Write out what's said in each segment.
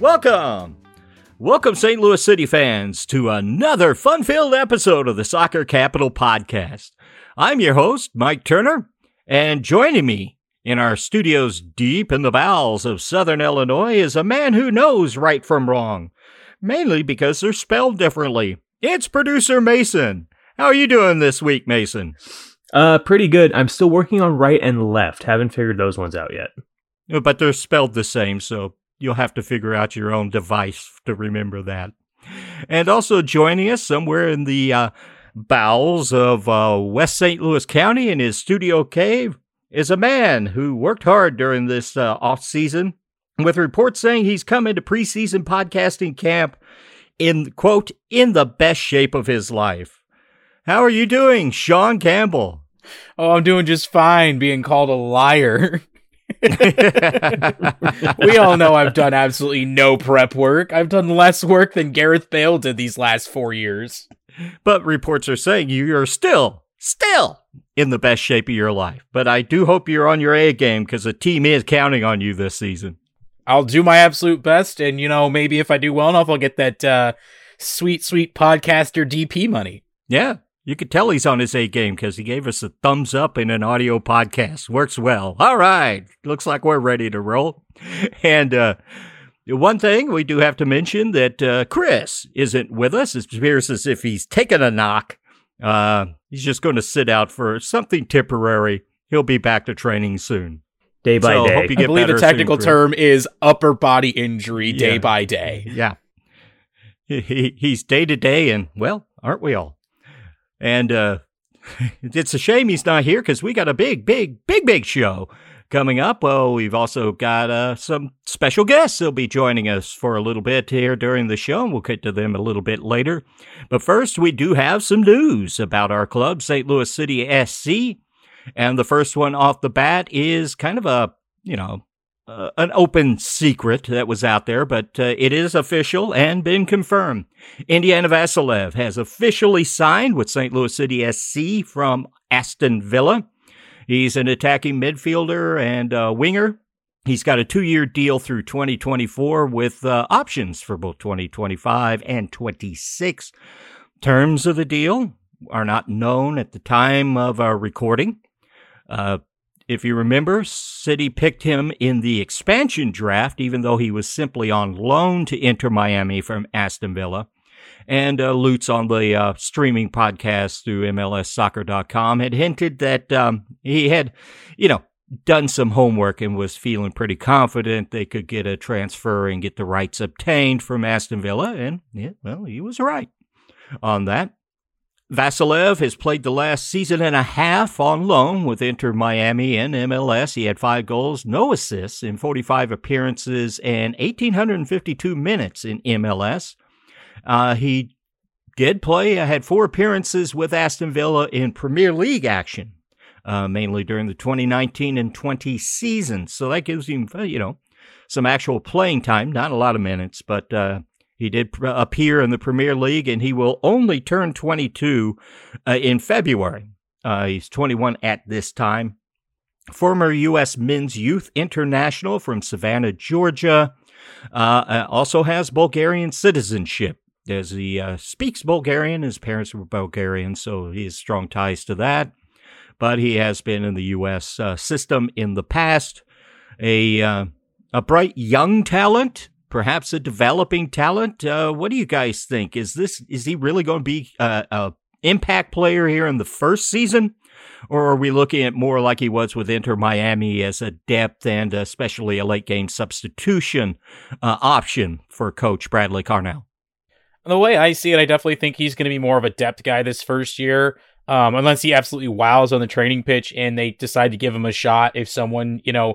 Welcome! Welcome, St. Louis City fans, to another fun filled episode of the Soccer Capital Podcast. I'm your host, Mike Turner, and joining me in our studios deep in the bowels of Southern Illinois is a man who knows right from wrong, mainly because they're spelled differently. It's producer Mason. How are you doing this week, Mason? Uh, pretty good. I'm still working on right and left. Haven't figured those ones out yet. But they're spelled the same, so you'll have to figure out your own device to remember that. And also joining us somewhere in the uh, bowels of uh, West St. Louis County in his studio cave is a man who worked hard during this uh, off season, with reports saying he's come into preseason podcasting camp in quote in the best shape of his life. How are you doing, Sean Campbell? Oh, I'm doing just fine being called a liar. we all know I've done absolutely no prep work. I've done less work than Gareth Bale did these last four years. But reports are saying you are still, still in the best shape of your life. But I do hope you're on your A game because the team is counting on you this season. I'll do my absolute best, and you know, maybe if I do well enough, I'll get that uh, sweet, sweet podcaster DP money. Yeah, you could tell he's on his A game because he gave us a thumbs up in an audio podcast. Works well. All right. Looks like we're ready to roll. And uh, one thing we do have to mention that uh, Chris isn't with us. It appears as if he's taken a knock. Uh, he's just going to sit out for something temporary. He'll be back to training soon. Day by So, day. hope you I believe the technical soon, term is upper body injury day Yeah. by day. Yeah. He, he, he's day to day, and well, aren't we all? And uh, it's a shame he's not here because we got a big, big, big, big show coming up. Well, we've also got uh, some special guests that'll be joining us for a little bit here during the show, and we'll get to them a little bit later. But first, we do have some news about our club, St. Louis City SC. And the first one off the bat is kind of a, you know, uh, an open secret that was out there, but uh, it is official and been confirmed. Indiana Vassilev has officially signed with St. Louis City SC from Aston Villa. He's an attacking midfielder and uh, winger. He's got a two year deal through 2024 with uh, options for both 2025 and 26. Terms of the deal are not known at the time of our recording. Uh, if you remember, City picked him in the expansion draft, even though he was simply on loan to Inter Miami from Aston Villa. And uh, Lutz on the uh, streaming podcast through MLSsoccer.com had hinted that um, he had, you know, done some homework and was feeling pretty confident they could get a transfer and get the rights obtained from Aston Villa. And, yeah, well, he was right on that. Vassilev has played the last season and a half on loan with Inter Miami and MLS. He had five goals, no assists in 45 appearances and 1,852 minutes in MLS. Uh, he did play, uh, had four appearances with Aston Villa in Premier League action, uh, mainly during the 2019 and 20 seasons. So that gives him, uh, you know, some actual playing time, not a lot of minutes, but uh, he did appear in the Premier League, and he will only turn 22 uh, in February. Uh, he's 21 at this time. Former U.S. men's youth international from Savannah, Georgia. Uh, uh, also has Bulgarian citizenship, as he uh, speaks Bulgarian. His parents were Bulgarian, so he has strong ties to that. But he has been in the U.S. Uh, system in the past. A a bright young talent, perhaps a developing talent. Uh, what do you guys think? Is this is he really going to be uh, a impact player here in the first season, or are we looking at more like he was with Inter Miami as a depth and especially a late game substitution uh, option for Coach Bradley Carnell? The way I see it, I definitely think he's going to be more of a depth guy this first year. Um, unless he absolutely wows on the training pitch and they decide to give him a shot if someone, you know,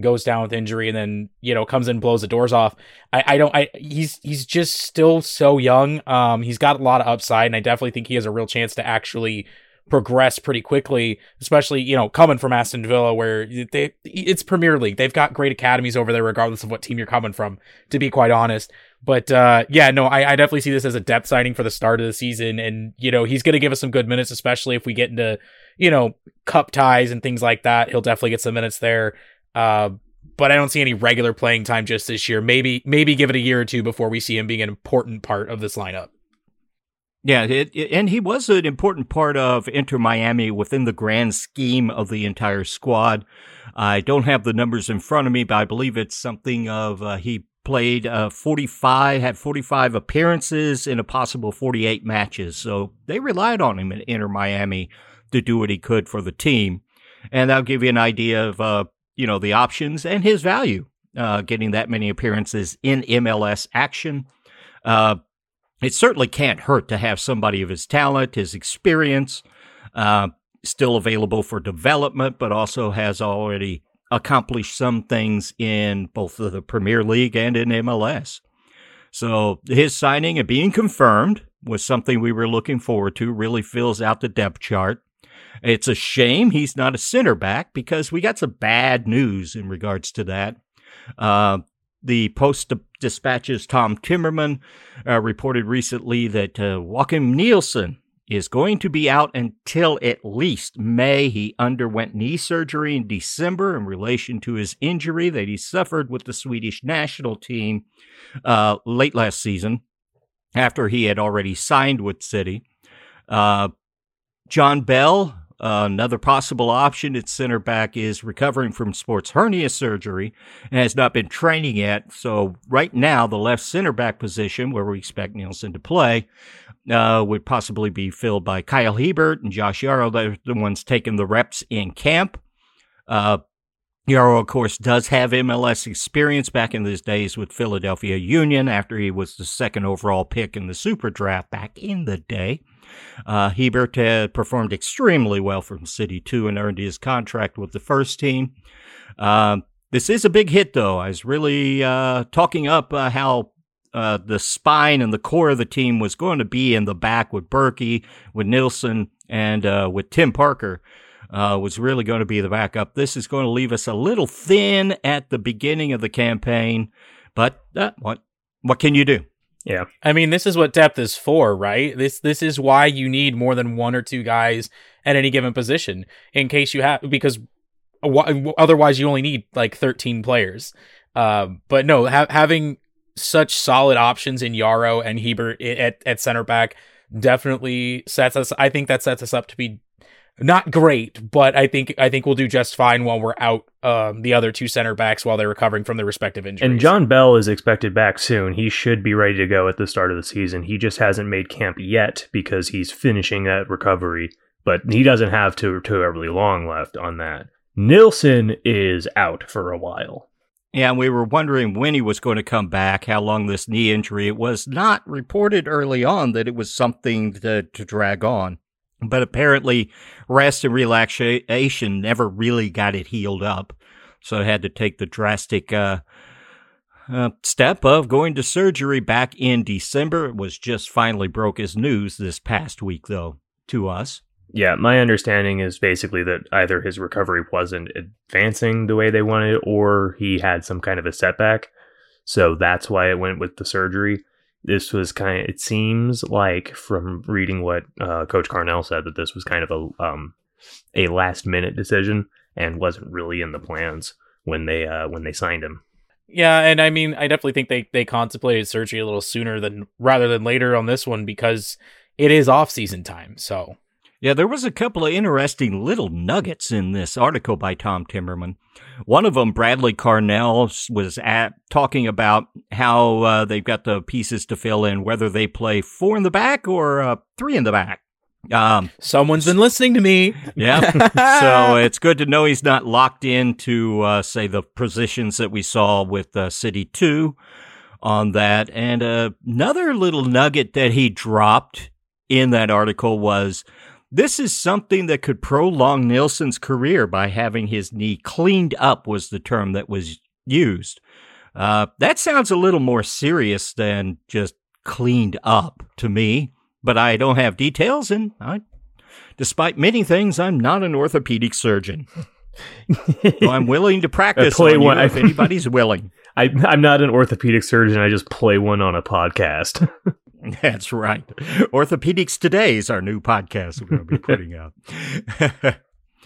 goes down with injury and then, you know, comes in blows the doors off. I, I don't I he's he's just still so young. Um he's got a lot of upside and I definitely think he has a real chance to actually progress pretty quickly, especially, you know, coming from Aston Villa where they it's Premier League. They've got great academies over there regardless of what team you're coming from, to be quite honest. But uh, yeah, no, I, I definitely see this as a depth signing for the start of the season, and you know he's to give us some good minutes, especially if we get into you know cup ties and things like that. He'll definitely get some minutes there. Uh, but I don't see any regular playing time just this year. Maybe maybe give it a year or two before we see him being an important part of this lineup. Yeah, it, it, and he was an important part of Inter Miami within the grand scheme of the entire squad. I don't have the numbers in front of me, but I believe it's something of uh, he played uh, 45, had 45 appearances in a possible 48 matches. So they relied on him in Inter Miami to do what he could for the team. And that'll give you an idea of, uh, you know, the options and his value, uh, getting that many appearances in MLS action. Uh, it certainly can't hurt to have somebody of his talent, his experience, uh, still available for development, but also has already accomplished some things in both the Premier League and in MLS. So his signing and being confirmed was something we were looking forward to, really fills out the depth chart. It's a shame he's not a center back because we got some bad news in regards to that. Uh, the Post Dispatch's Tom Timmerman uh, reported recently that uh, Nilsson is going to be out until at least May. He underwent knee surgery in December in relation to his injury that he suffered with the Swedish national team uh, late last season after he had already signed with City. Uh, Jon Bell, uh, another possible option at center back is recovering from sports hernia surgery and has not been training yet. So right now, the left center back position, where we expect Nilsson to play, uh, would possibly be filled by Kyle Hiebert and Josh Yaro. They're the ones taking the reps in camp. Uh, Yaro, of course, does have MLS experience back in his days with Philadelphia Union after he was the second overall pick in the Super Draft back in the day. Uh, Hiebert had performed extremely well from City 2 and earned his contract with the first team. Uh, this is a big hit, though. I was really uh, talking up uh, how uh, the spine and the core of the team was going to be in the back with Bürki, with Nilsson, and uh, with Tim Parker. Uh, was really going to be the backup. This is going to leave us a little thin at the beginning of the campaign, but uh, what what can you do? Yeah. I mean, this is what depth is for, right? This this is why you need more than one or two guys at any given position in case you have because otherwise you only need like 13 players. Um, but no, ha- having such solid options in Yaro and Hiebert at, at center back definitely sets us. I think that sets us up to be not great, but I think I think we'll do just fine while we're out um, the other two center backs while they're recovering from their respective injuries. And Jon Bell is expected back soon. He should be ready to go at the start of the season. He just hasn't made camp yet because he's finishing that recovery, but he doesn't have too terribly long left on that. Nilsson is out for a while. Yeah, and we were wondering when he was going to come back, how long this knee injury. It was not reported early on that it was something to, to drag on. But apparently, rest and relaxation never really got it healed up. So it had to take the drastic uh, uh, step of going to surgery back in December. It was just finally broke as news this past week, though, to us. Yeah, my understanding is basically that either his recovery wasn't advancing the way they wanted, or he had some kind of a setback. So that's why it went with the surgery. This was kind of, it seems like from reading what uh, Coach Carnell said, that this was kind of a, um, a last minute decision and wasn't really in the plans when they, uh, when they signed him. Yeah, and I mean, I definitely think they, they contemplated surgery a little sooner than rather than later on this one because it is off season time. So yeah, there was a couple of interesting little nuggets in this article by Tom Timmerman. One of them, Bradley Carnell, was at talking about how uh, they've got the pieces to fill in, whether they play four in the back or uh, three in the back. Um, Someone's been listening to me. Yeah. so it's good to know he's not locked into, uh, say, the positions that we saw with uh, City 2 on that. And uh, another little nugget that he dropped in that article was this is something that could prolong Nilsson's career by having his knee cleaned up, was the term that was used. Uh, that sounds a little more serious than just cleaned up to me, but I don't have details, and I, despite many things, I'm not an orthopedic surgeon. so I'm willing to practice play on one. if anybody's willing. I, I'm not an orthopedic surgeon. I just play one on a podcast. That's right. Orthopedics Today is our new podcast we're going to be putting out.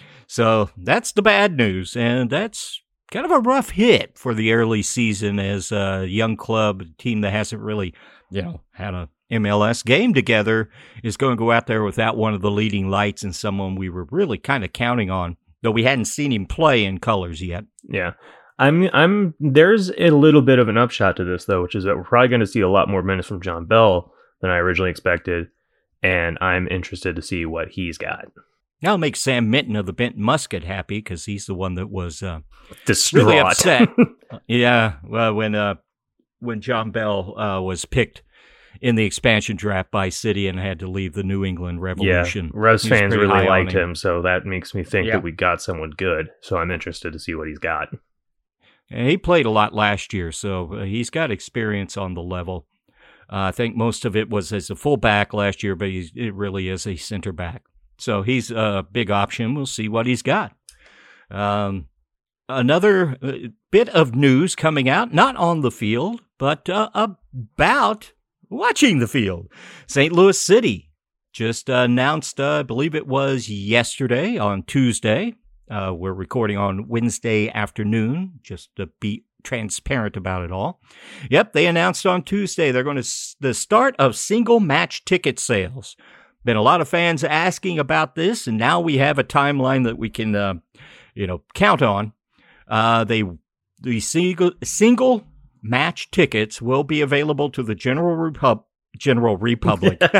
so that's the bad news. And that's kind of a rough hit for the early season as a young club, a team that hasn't really, you know, had a MLS game together is going to go out there without one of the leading lights and someone we were really kind of counting on, though we hadn't seen him play in colors yet. Yeah. I'm I'm there's a little bit of an upshot to this though, which is that we're probably going to see a lot more minutes from Jon Bell than I originally expected, and I'm interested to see what he's got. That'll make Sam Minton of the Bent Musket happy because he's the one that was uh, Distraught. really upset. yeah, well, when uh, when Jon Bell uh, was picked in the expansion draft by City and had to leave the New England yeah, Revolution. Revs He fans really liked him, so that makes me think Yeah. that we got someone good. So I'm interested to see what he's got. He played a lot last year, so uh, he's got experience on the level. Uh, I think most of it was as a fullback last year, but it really is a center back. So he's a big option. We'll see what he's got. Um, another uh, bit of news coming out, not on the field, but uh, about watching the field. St. Louis City just announced, uh, I believe it was yesterday on Tuesday. Uh, we're recording on Wednesday afternoon, just to be transparent about it all. Yep, they announced on Tuesday they're going to s- the start of single match ticket sales. Been a lot of fans asking about this, and now we have a timeline that we can, uh, you know, count on. Uh, they the single single match tickets will be available to the general repub general republic.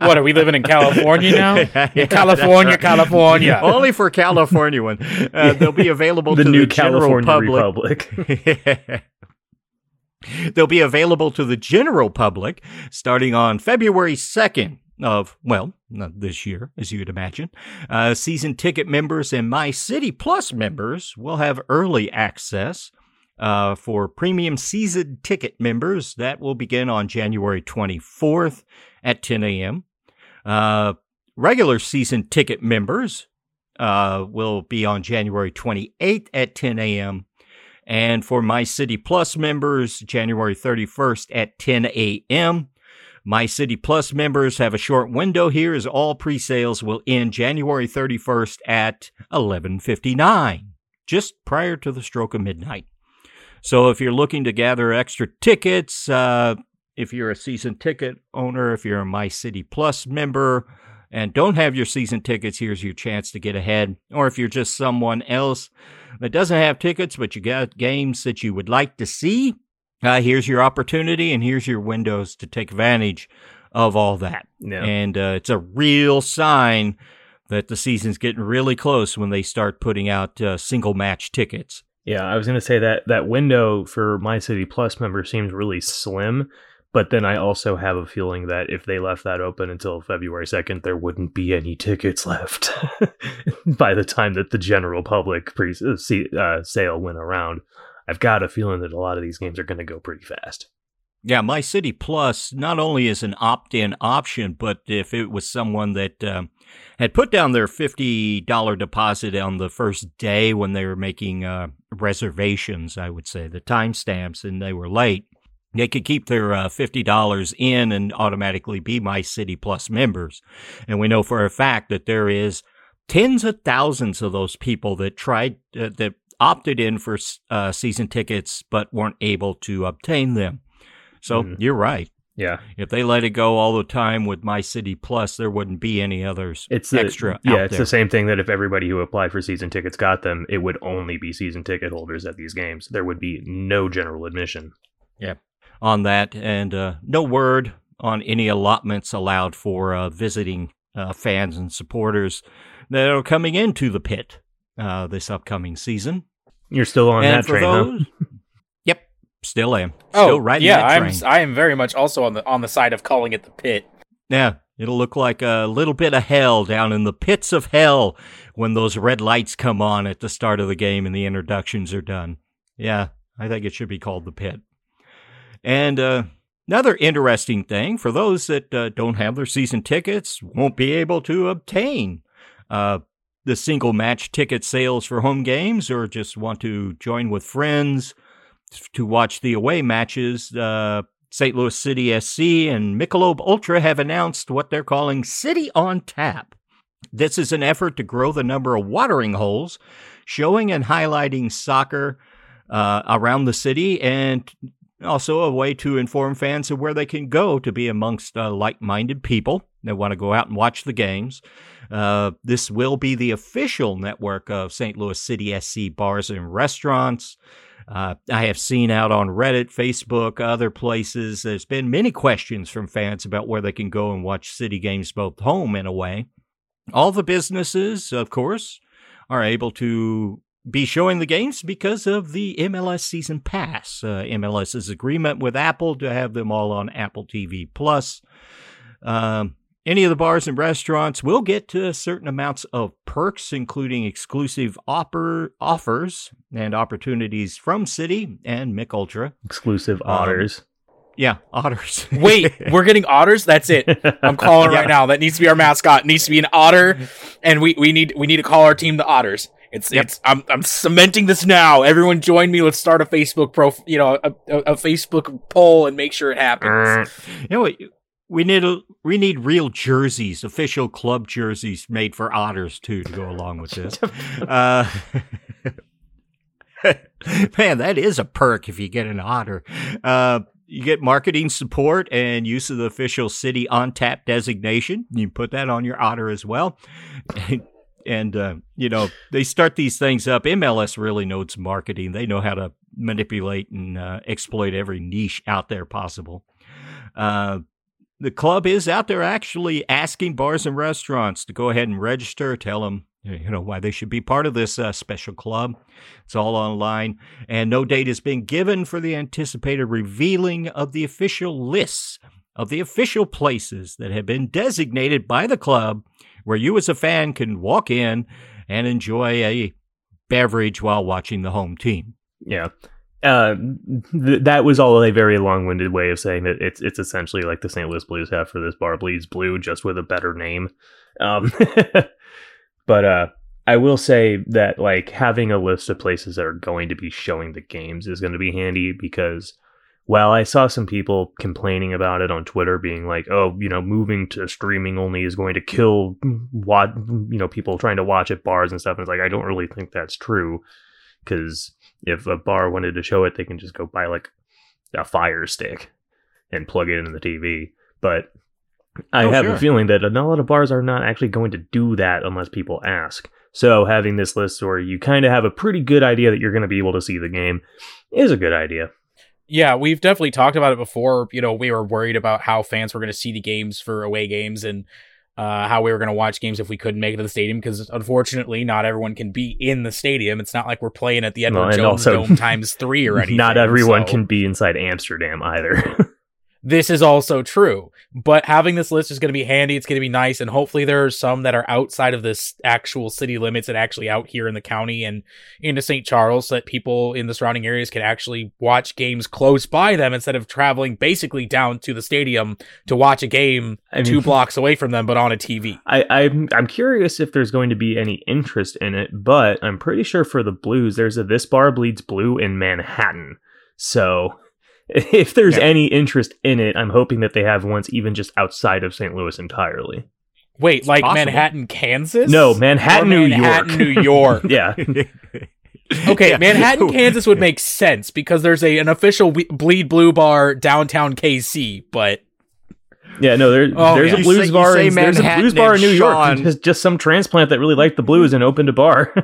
What are we living in California now? Yeah, California, right. California. Only for California one. Uh, they'll be available the to new the general public. Republic. They'll be available to the general public starting on February 2nd of, well, not this year, as you would imagine. Uh, season ticket members and My City Plus members will have early access. Uh, for premium season ticket members, that will begin on January 24th at 10 a.m. Uh, regular season ticket members uh, will be on January 28th at 10 a.m. And for My City Plus members, January 31st at 10 a.m. My City Plus members have a short window here as all pre-sales will end January 31st at 11:59, just prior to the stroke of midnight. So if you're looking to gather extra tickets, uh, if you're a season ticket owner, if you're a My City Plus member, and don't have your season tickets, here's your chance to get ahead. Or if you're just someone else that doesn't have tickets, but you got games that you would like to see, uh, here's your opportunity and here's your windows to take advantage of all that. Yeah. And uh, it's a real sign that the season's getting really close when they start putting out uh, single match tickets. Yeah, I was going to say that that window for My City Plus members seems really slim, but then I also have a feeling that if they left that open until February 2nd, there wouldn't be any tickets left by the time that the general public pre- uh, sale went around. I've got a feeling that a lot of these games are going to go pretty fast. Yeah, My City Plus not only is an opt-in option, but if it was someone that um, had put down their fifty dollar deposit on the first day when they were making uh, reservations, I would say the timestamps, and they were late, they could keep their uh, fifty dollars in and automatically be My City Plus members. And we know for a fact that there is tens of thousands of those people that tried uh, that opted in for uh, season tickets but weren't able to obtain them. So Mhm. you're right. Yeah, If they let it go all the time with My City Plus, there wouldn't be any others it's the, extra. Yeah, it's there. the same thing that if everybody who applied for season tickets got them, it would only be season ticket holders at these games. There would be no general admission. Yeah. On that, and uh, no word on any allotments allowed for uh, visiting uh, fans and supporters that are coming into the pit uh, this upcoming season. You're still on and that train, huh? those, yep, still am. Oh, Still riding yeah, I'm. I am very much also on the on the side of calling it the pit. Yeah, it'll look like a little bit of hell down in the pits of hell when those red lights come on at the start of the game and the introductions are done. Yeah, I think it should be called the pit. And uh, another interesting thing for those that uh, don't have their season tickets, won't be able to obtain uh, the single match ticket sales for home games or just want to join with friends to watch the away matches. Uh, St. Louis City SC and Michelob Ultra have announced what they're calling City on Tap. This is an effort to grow the number of watering holes showing and highlighting soccer uh, around the city and also a way to inform fans of where they can go to be amongst uh, like minded people that want to go out and watch the games. Uh, this will be the official network of St. Louis City SC bars and restaurants. Uh, I have seen out on Reddit, Facebook, other places, there's been many questions from fans about where they can go and watch city games both home and away. All the businesses, of course, are able to be showing the games because of the MLS season pass. Uh, MLS's agreement with Apple to have them all on Apple TV Plus. Um, any of the bars and restaurants will get to certain amounts of perks, including exclusive offer, offers and opportunities from City and Mick Ultra. Exclusive Um, otters. Yeah, otters. Wait, we're getting otters. That's it. I'm calling Yeah. right now. That needs to be our mascot. It needs to be an otter, and we, we need we need to call our team the Otters. It's Yep. it's I'm I'm cementing this now. Everyone join me. Let's start a Facebook pro, you know, a, a, a Facebook poll and make sure it happens. You know what? We need a, we need real jerseys, official club jerseys made for otters too to go along with this. uh, man, that is a perk if you get an otter. Uh, you get marketing support and use of the official city on tap designation. You put that on your otter as well. and uh, you know they start these things up. MLS really knows marketing. They know how to manipulate and uh, exploit every niche out there possible. Uh, the club is out there actually asking bars and restaurants to go ahead and register. Tell them you know why they should be part of this uh, special club. It's all online, and no date has been given for the anticipated revealing of the official lists of the official places that have been designated by the club where you as a fan can walk in and enjoy a beverage while watching the home team. Yeah. Uh, th- that was all a very long-winded way of saying that it's it's essentially like the St. Louis Blues have for this bar bleeds blue, just with a better name. Um, but uh, I will say that like having a list of places that are going to be showing the games is going to be handy because while I saw some people complaining about it on Twitter, being like, "Oh, you know, moving to streaming only is going to kill what you know people trying to watch at bars and stuff," and it's like I don't really think that's true because if a bar wanted to show it, they can just go buy like a fire stick and plug it into the TV. But I Oh, have sure. a feeling that a lot of bars are not actually going to do that unless people ask. So having this list where you kind of have a pretty good idea that you're going to be able to see the game is a good idea. Yeah, we've definitely talked about it before. You know, we were worried about how fans were going to see the games for away games and uh, how we were going to watch games if we couldn't make it to the stadium because unfortunately, not everyone can be in the stadium. It's not like we're playing at the Edward and Jones also- Dome times three or anything. Not everyone so- can be inside Amsterdam either. This is also true, but having this list is going to be handy. It's going to be nice, and hopefully there are some that are outside of this actual city limits and actually out here in the county and into St. Charles, so that people in the surrounding areas can actually watch games close by them instead of traveling basically down to the stadium to watch a game I mean- two blocks away from them, but on a TV. I, I'm I'm curious if there's going to be any interest in it, but I'm pretty sure for the Blues, there's a This Bar Bleeds Blue in Manhattan. So if there's Yeah. any interest in it, I'm hoping that they have ones even just outside of St. Louis entirely. Wait, like possible. Manhattan, Kansas? No, Manhattan, Or New Manhattan, York. New York. yeah, Okay, Yeah. Manhattan, Kansas would make sense because there's a an official we- Bleed Blue bar downtown KC, but yeah. No, there, Oh, there's yeah. a You Blues say- bar. you say in, there's a Manhattan Blues bar in and New York. Just, just some transplant that really liked the Blues and opened a bar.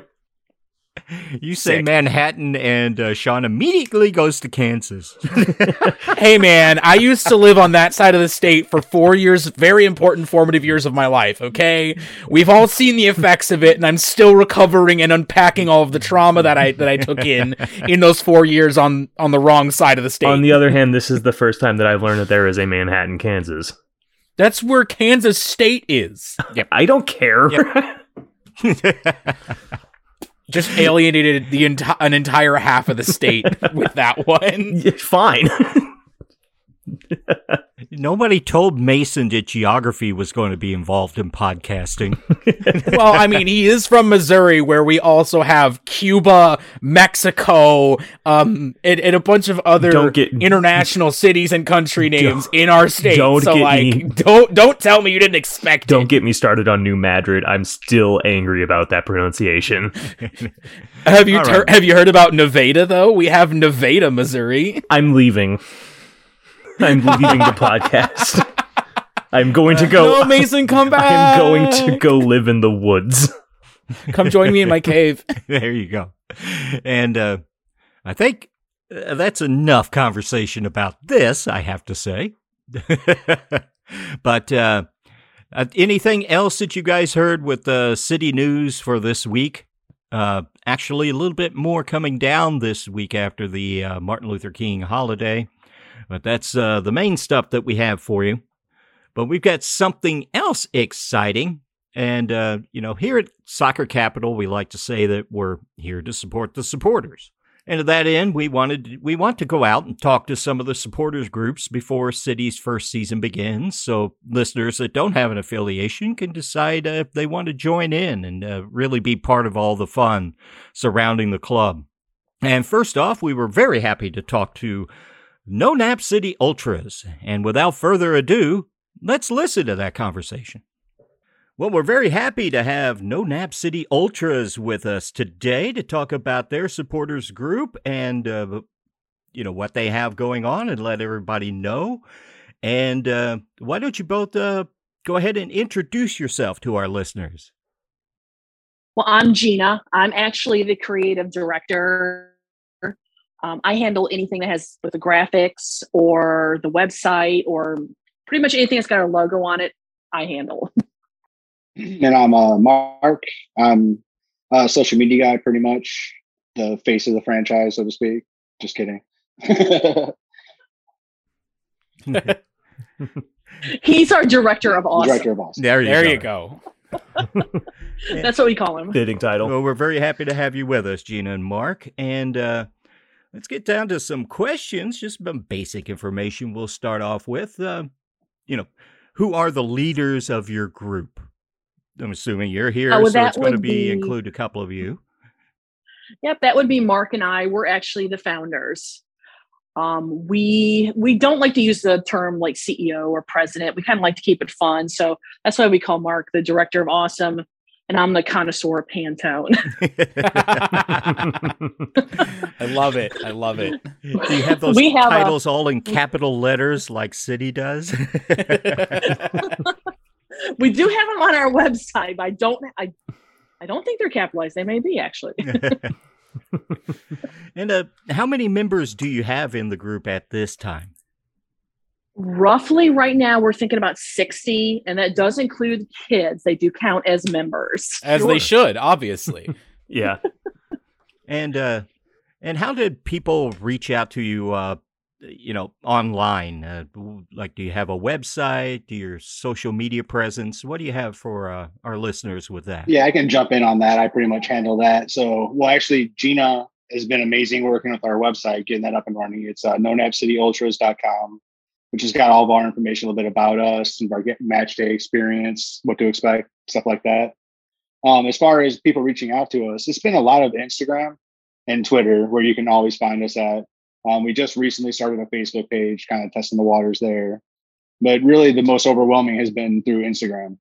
You say Sick. Manhattan, and uh, Sean immediately goes to Kansas. hey man, I used to live on that side of the state for four years, very important formative years of my life, okay? We've all seen the effects of it, and I'm still recovering and unpacking all of the trauma that I that I took in in those four years on on the wrong side of the state. On the other hand, this is the first time that I've learned that there is a Manhattan, Kansas. That's where Kansas State is. Yeah, I don't care. Just alienated the enti- an entire half of the state with that one. Fine. Nobody told Mason that geography was going to be involved in podcasting. well, I mean, he is from Missouri, where we also have Cuba, Mexico, um, and, and a bunch of other get- international cities and country names in our state. don't so, get like, me- don't don't tell me you didn't expect Don't it. get me started on New Madrid. I'm still angry about that pronunciation. Have you ter- right. have you heard about Nevada though? We have Nevada, Missouri. I'm leaving. I'm leaving the podcast. I'm going to go. no, Mason, come back. I'm going to go live in the woods. come join me in my cave. there you go. And uh, I think uh, that's enough conversation about this, I have to say. but uh, uh, anything else that you guys heard with the city news for this week? Uh, actually, a little bit more coming down this week after the uh, Martin Luther King holiday. But that's uh, the main stuff that we have for you. But we've got something else exciting. And, uh, you know, here at Soccer Capital, we like to say that we're here to support the supporters. And to that end, we wanted we want to go out and talk to some of the supporters groups before City's first season begins, so listeners that don't have an affiliation can decide uh, if they want to join in and uh, really be part of all the fun surrounding the club. And first off, we were very happy to talk to No Nap City Ultras, and without further ado, let's listen to that conversation. Well, we're very happy to have No Nap City Ultras with us today to talk about their supporters group and uh, you know what they have going on and let everybody know. And uh, why don't you both uh, go ahead and introduce yourself to our listeners? Well, I'm Gina. I'm actually the creative director. Um, I handle anything that has with the graphics or the website or pretty much anything that's got our logo on it. I handle. And I'm uh, Mark. I'm a social media guy, pretty much the face of the franchise, so to speak. Just kidding. He's our director of awesome. Director of Awesome. there you There go. you go. That's what we call him. Fitting title. Well, we're very happy to have you with us, Gina and Mark. And uh, let's get down to some questions, just some basic information we'll start off with. Uh, you know, who are the leaders of your group? I'm assuming you're here, Oh, well, so it's going to be, be- include a couple of you. Yep, that would be Mark and I. We're actually the founders. Um, we we don't like to use the term like CEO or president. We kind of like to keep it fun, so that's why we call Mark the director of awesome, and I'm the connoisseur of Pantone. I love it. I love it. Do you have those We have a- titles all in capital letters like City does? we do have them on our website, I don't I I don't think they're capitalized. They may be actually. and uh, how many members do you have in the group at this time? Roughly right now we're thinking about 60 and that does include kids. They do count as members. As Sure. they should, obviously. yeah. And uh, and how did people reach out to you? Uh, you know, online. Uh, like, do you have a website? Do your social media presence? What do you have for uh, our listeners with that? Yeah, I can jump in on that. I pretty much handle that. So, well, actually, Gina has been amazing working with our website, getting that up and running. It's uh, nonapcityultras.com, which has got all of our information, a little bit about us, some of our get- match day experience, what to expect, stuff like that. Um, as far as people reaching out to us, it's been a lot of Instagram and Twitter where you can always find us at. Um, we just recently started a Facebook page, kind of testing the waters there. But really, the most overwhelming has been through Instagram.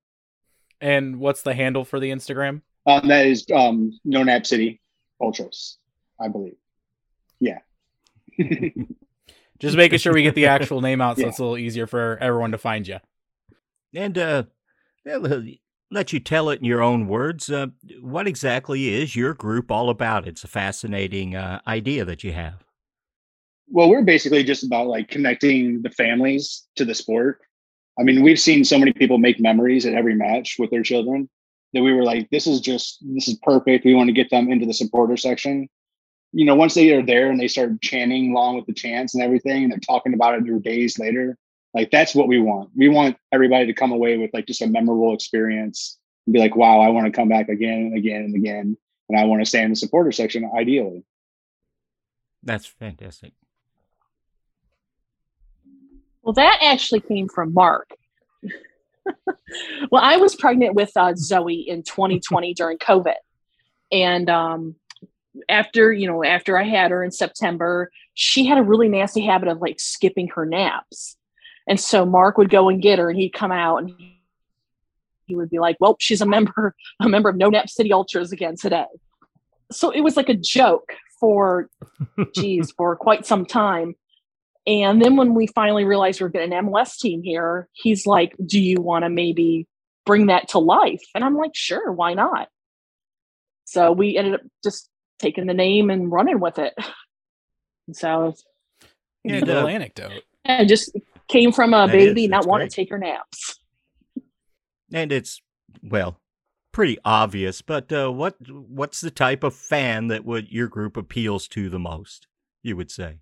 And what's the handle for the Instagram? Um, that is um, No Nap City Ultras, I believe. Yeah. Just making sure we get the actual name out so Yeah. it's a little easier for everyone to find you. And uh, they'll let you tell it in your own words. Uh, what exactly is your group all about? It's a fascinating uh, idea that you have. Well, we're basically just about like connecting the families to the sport. I mean, we've seen so many people make memories at every match with their children that we were like, this is just, this is perfect. We want to get them into the supporter section. You know, once they are there and they start chanting along with the chants and everything, and they're talking about it their days later, like that's what we want. We want everybody to come away with like just a memorable experience and be like, wow, I want to come back again and again and again. And I want to stay in the supporter section ideally. That's fantastic. Well, that actually came from Mark. well, I was pregnant with uh, Zoe in 2020 during COVID, and um, after you know after I had her in September, she had a really nasty habit of like skipping her naps, and so Mark would go and get her, and he'd come out and he would be like, "Well, she's a member a member of No Nap City Ultras again today." So it was like a joke for, geez, for quite some time. And then when we finally realized we are getting an MLS team here, he's like, Do you want to maybe bring that to life? And I'm like, Sure, why not? So we ended up just taking the name and running with it. And so, yeah, a little anecdote. And just came from a that baby is, not wanting to take her naps. And it's, well, pretty obvious, but uh, what what's the type of fan that would your group appeals to the most? You would say.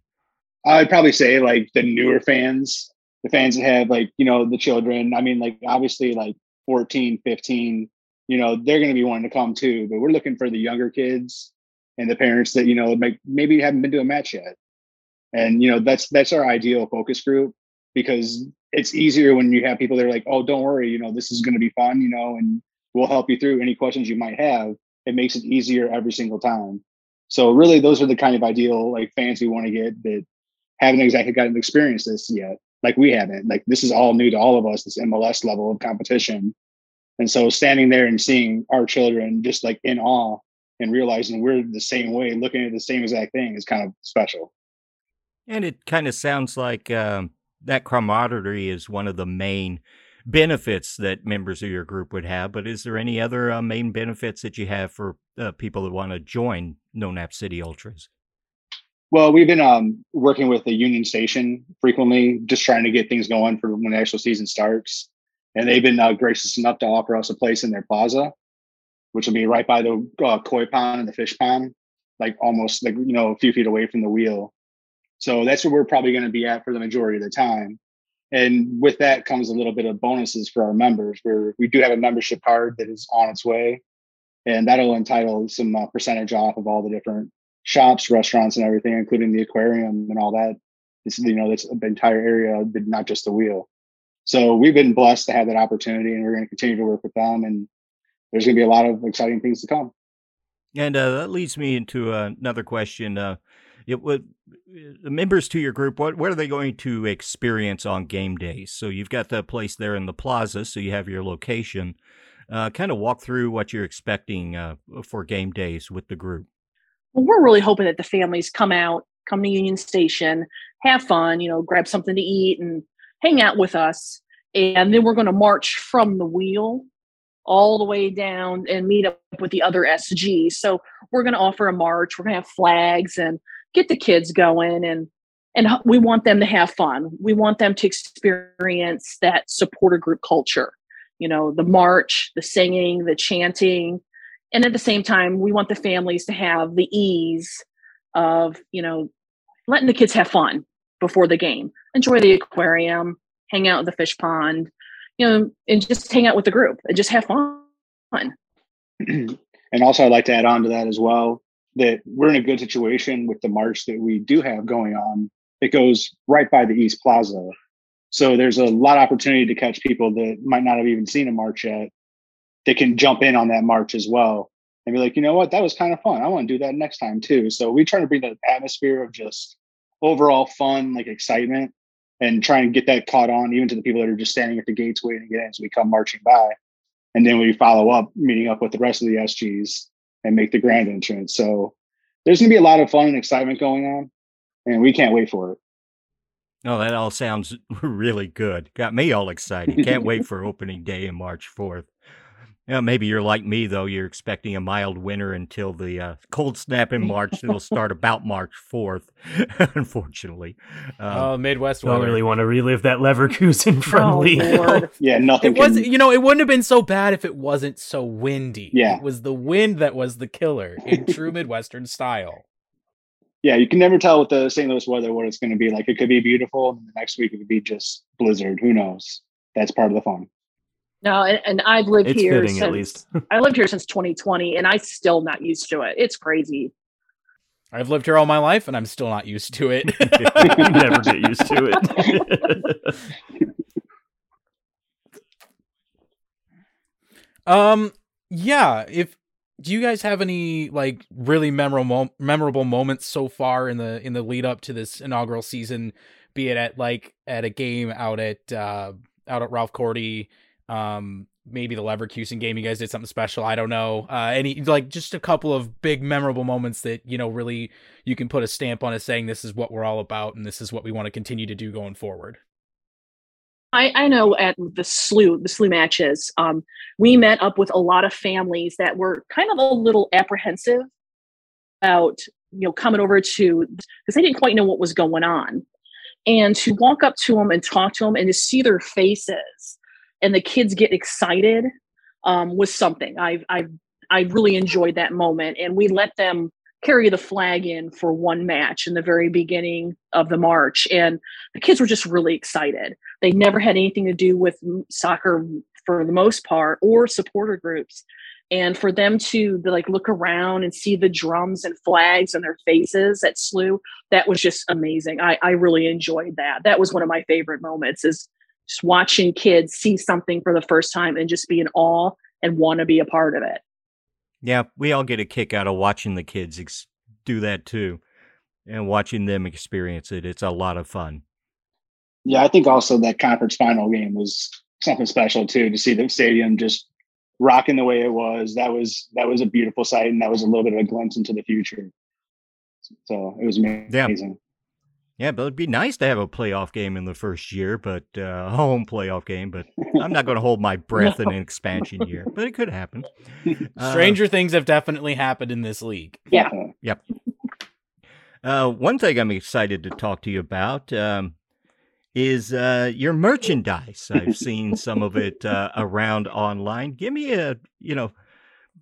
I'd probably say like the newer fans, the fans that have like you know the children. I mean, like obviously like 14, 15, you know they're going to be wanting to come too. But we're looking for the younger kids and the parents that you know like maybe haven't been to a match yet. And you know that's that's our ideal focus group because it's easier when you have people that are like, oh, don't worry, you know this is going to be fun, you know, and we'll help you through any questions you might have. It makes it easier every single time. So really, those are the kind of ideal like fans we want to get that haven't exactly gotten experience this yet. Like we haven't. Like this is all new to all of us. This MLS level of competition, and so standing there and seeing our children just like in awe and realizing we're the same way, looking at the same exact thing is kind of special. And it kind of sounds like um, that camaraderie is one of the main benefits that members of your group would have, but is there any other uh, main benefits that you have for uh, people that want to join No Nap City Ultras? Well, we've been um, working with the Union Station frequently, just trying to get things going for when the actual season starts. And they've been uh, gracious enough to offer us a place in their plaza, which will be right by the uh, koi pond and the fish pond, like almost like you know a few feet away from the wheel. So that's where we're probably going to be at for the majority of the time. And with that comes a little bit of bonuses for our members. Where we do have a membership card that is on its way, and that'll entitle some uh, percentage off of all the different shops, restaurants, and everything, including the aquarium and all that. It's you know this entire area, not just the wheel. So we've been blessed to have that opportunity, and we're going to continue to work with them. And there's going to be a lot of exciting things to come. And uh, that leads me into uh, another question. Uh, it would the members to your group what what are they going to experience on game days so you've got the place there in the plaza so you have your location uh, kind of walk through what you're expecting uh, for game days with the group well we're really hoping that the families come out come to union station have fun you know grab something to eat and hang out with us and then we're going to march from the wheel all the way down and meet up with the other SGs. So we're going to offer a march. We're going to have flags and get the kids going and and we want them to have fun. We want them to experience that supporter group culture. You know, the march, the singing, the chanting, and at the same time, we want the families to have the ease of, you know, letting the kids have fun before the game. Enjoy the aquarium, hang out at the fish pond, you know, and just hang out with the group and just have fun. and also, I'd like to add on to that as well that we're in a good situation with the march that we do have going on. It goes right by the East Plaza. So there's a lot of opportunity to catch people that might not have even seen a march yet. They can jump in on that march as well and be like, you know what, that was kind of fun. I want to do that next time too. So we try to bring that atmosphere of just overall fun, like excitement, and try and get that caught on even to the people that are just standing at the gates waiting to get in as we come marching by. And then we follow up, meeting up with the rest of the SGs and make the grand entrance. So there's going to be a lot of fun and excitement going on, and we can't wait for it. Oh, that all sounds really good. Got me all excited. Can't wait for opening day in March 4th. Yeah, maybe you're like me though. You're expecting a mild winter until the uh, cold snap in March. It'll start about March fourth. unfortunately, um, oh, Midwest. weather. Don't really want to relive that Leverkusen friendly. Oh, yeah, nothing. It can... was, you know, it wouldn't have been so bad if it wasn't so windy. Yeah, it was the wind that was the killer in true Midwestern style. Yeah, you can never tell with the St. Louis weather what it's going to be like. It could be beautiful, and the next week it could be just blizzard. Who knows? That's part of the fun. No, and, and I've lived it's here fitting, since I lived here since 2020, and I still not used to it. It's crazy. I've lived here all my life and I'm still not used to it. You never get used to it. um yeah, if do you guys have any like really memorable memorable moments so far in the in the lead up to this inaugural season, be it at like at a game out at uh out at Ralph Korte, um maybe the Leverkusen game you guys did something special, I don't know. Uh any like just a couple of big memorable moments that, you know, really you can put a stamp on as saying this is what we're all about and this is what we want to continue to do going forward. I, I know at the slew the slew matches, um, we met up with a lot of families that were kind of a little apprehensive about, you know, coming over to because they didn't quite know what was going on, and to walk up to them and talk to them and to see their faces and the kids get excited um, was something. I I I really enjoyed that moment, and we let them carry the flag in for one match in the very beginning of the march and the kids were just really excited they never had anything to do with soccer for the most part or supporter groups and for them to like look around and see the drums and flags and their faces at SLU, that was just amazing. I, I really enjoyed that. That was one of my favorite moments is just watching kids see something for the first time and just be in awe and want to be a part of it. Yeah, we all get a kick out of watching the kids ex- do that too, and watching them experience it. It's a lot of fun. Yeah, I think also that conference final game was something special too to see the stadium just rocking the way it was. That was that was a beautiful sight, and that was a little bit of a glimpse into the future. So it was amazing. Yeah. Yeah, but it'd be nice to have a playoff game in the first year, but uh, a home playoff game. But I'm not going to hold my breath no. in an expansion year, but it could happen. Stranger uh, things have definitely happened in this league. Yeah. Yep. Uh, one thing I'm excited to talk to you about um, is uh, your merchandise. I've seen some of it uh, around online. Give me a, you know,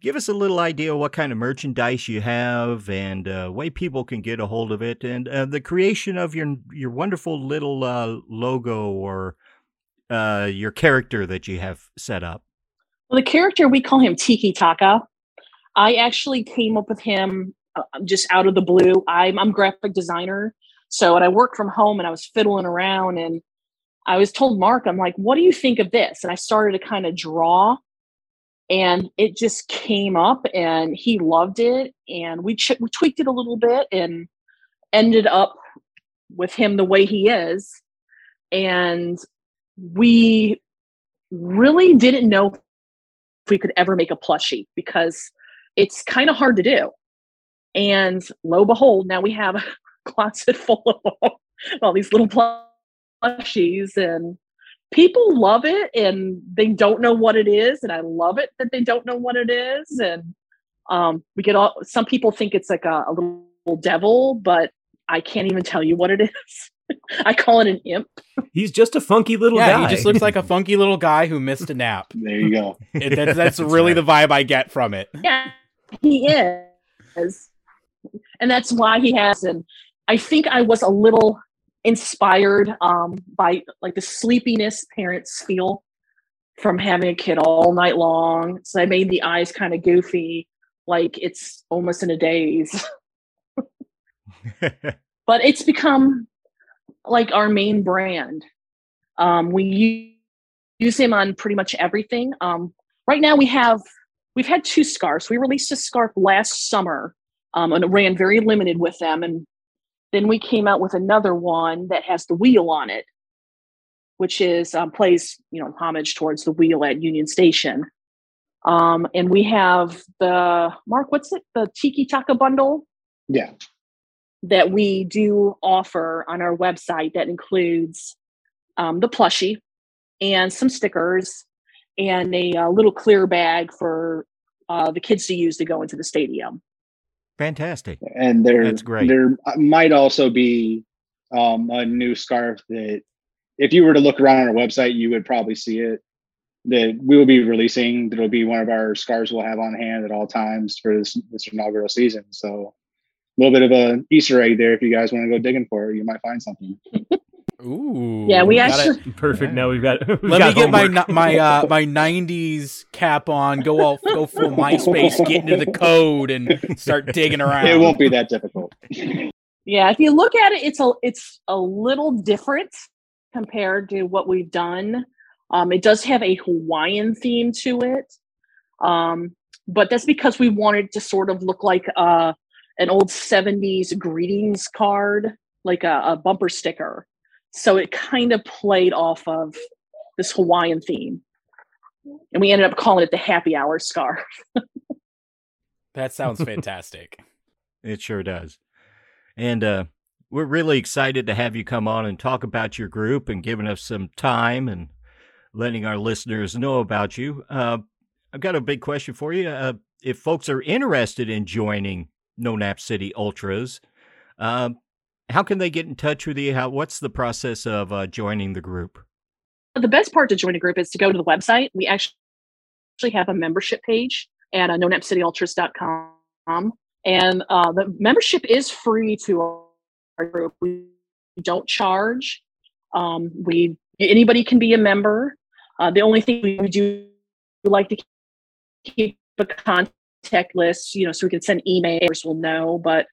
give us a little idea what kind of merchandise you have and uh, way people can get a hold of it and uh, the creation of your your wonderful little uh, logo or uh, your character that you have set up. Well, the character we call him Tiki Taka. I actually came up with him uh, just out of the blue. I'm I'm graphic designer, so and I work from home and I was fiddling around and I was told Mark, I'm like, what do you think of this? And I started to kind of draw and it just came up and he loved it. And we, ch- we tweaked it a little bit and ended up with him the way he is. And we really didn't know if we could ever make a plushie because it's kind of hard to do. And lo behold now we have a closet full of all these little plushies and people love it and they don't know what it is and i love it that they don't know what it is and um, we get all some people think it's like a, a little devil but i can't even tell you what it is. I call it an imp. He's just a funky little yeah, guy. he just looks like a funky little guy who missed a nap. There you go. It, that's, that's, that's really right. the vibe i get from it. Yeah he is. And that's why he has and i think i was a little inspired um, by like the sleepiness parents feel from having a kid all night long. So I made the eyes kind of goofy, like it's almost in a daze. but it's become like our main brand. Um, we use him on pretty much everything. Um, right now we have we've had two scarves. We released a scarf last summer um, and it ran very limited with them, and then we came out with another one that has the wheel on it, which is um, plays you know homage towards the wheel at Union Station. Um, and we have the Mark, what's it? The Tiki Taka bundle. Yeah. That we do offer on our website that includes um, the plushie and some stickers and a, a little clear bag for uh, the kids to use to go into the stadium. Fantastic. And there, That's great. there might also be um, a new scarf that if you were to look around on our website, you would probably see it. That we will be releasing. That'll be one of our scarves we'll have on hand at all times for this, this inaugural season. So a little bit of a Easter egg there. If you guys want to go digging for it, you might find something. Ooh. Yeah, we got actually- it. Perfect. Now we've got. We've Let got me get my homework. ni- my uh, my '90s cap on. Go all go full MySpace. Get into the code and start digging around. It won't be that difficult. Yeah, if you look at it, it's a it's a little different compared to what we've done. Um, it does have a Hawaiian theme to it, um, but that's because we wanted to sort of look like uh, an old '70s greetings card, like a, a bumper sticker. So it kind of played off of this Hawaiian theme, and we ended up calling it the Happy Hour scarf. That sounds fantastic. It sure does. And uh, we're really excited to have you come on and talk about your group and giving us some time and letting our listeners know about you. Uh, I've got a big question for you. Uh, if folks are interested in joining No Nap City Ultras, uh, how can they get in touch with you? How, what's the process of uh, joining the group? the best part to join a group is to go to the website. We actually have a membership page at uh, nonapcityultras.com. And uh, the membership is free to our group. We don't charge. Um, we anybody can be a member. Uh, the only thing we do like to keep a contact list, you know, so we can send emails. We'll know, but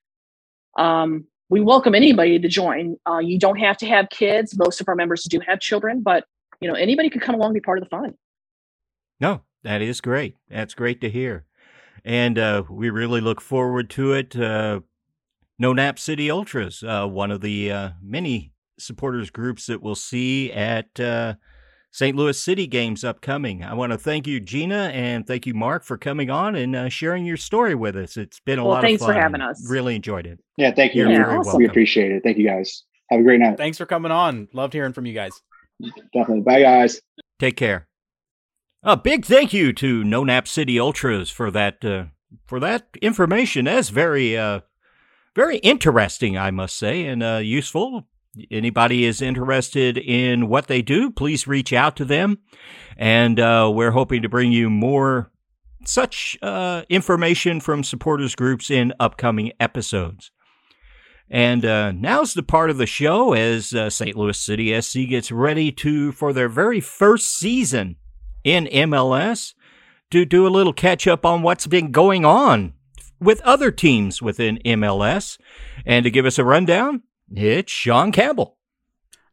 um, we welcome anybody to join. Uh, you don't have to have kids. Most of our members do have children, but you know anybody could come along and be part of the fun No, that is great. That's great to hear. And uh, we really look forward to it. Uh, no Nap City Ultras, uh, one of the uh, many supporters groups that we'll see at uh, St. Louis City Games upcoming. I want to thank you, Gina, and thank you, Mark, for coming on and uh, sharing your story with us. It's been a Well, lot thanks of for having us. Really enjoyed it. Yeah, thank you. You're Yeah, very awesome. welcome. We appreciate it. Thank you guys. Have a great night. Thanks for coming on. Loved hearing from you guys. Definitely. Bye, guys. Take care. A big thank you to No Nap City Ultras for that uh, for that information. That's very uh, very interesting, I must say, and uh, useful. Anybody is interested in what they do, please reach out to them, and uh, we're hoping to bring you more such uh, information from supporters groups in upcoming episodes. And uh, now's the part of the show as uh, St. Louis City SC gets ready to for their very first season in MLS to do a little catch up on what's been going on with other teams within MLS. And to give us a rundown, it's Sean Campbell.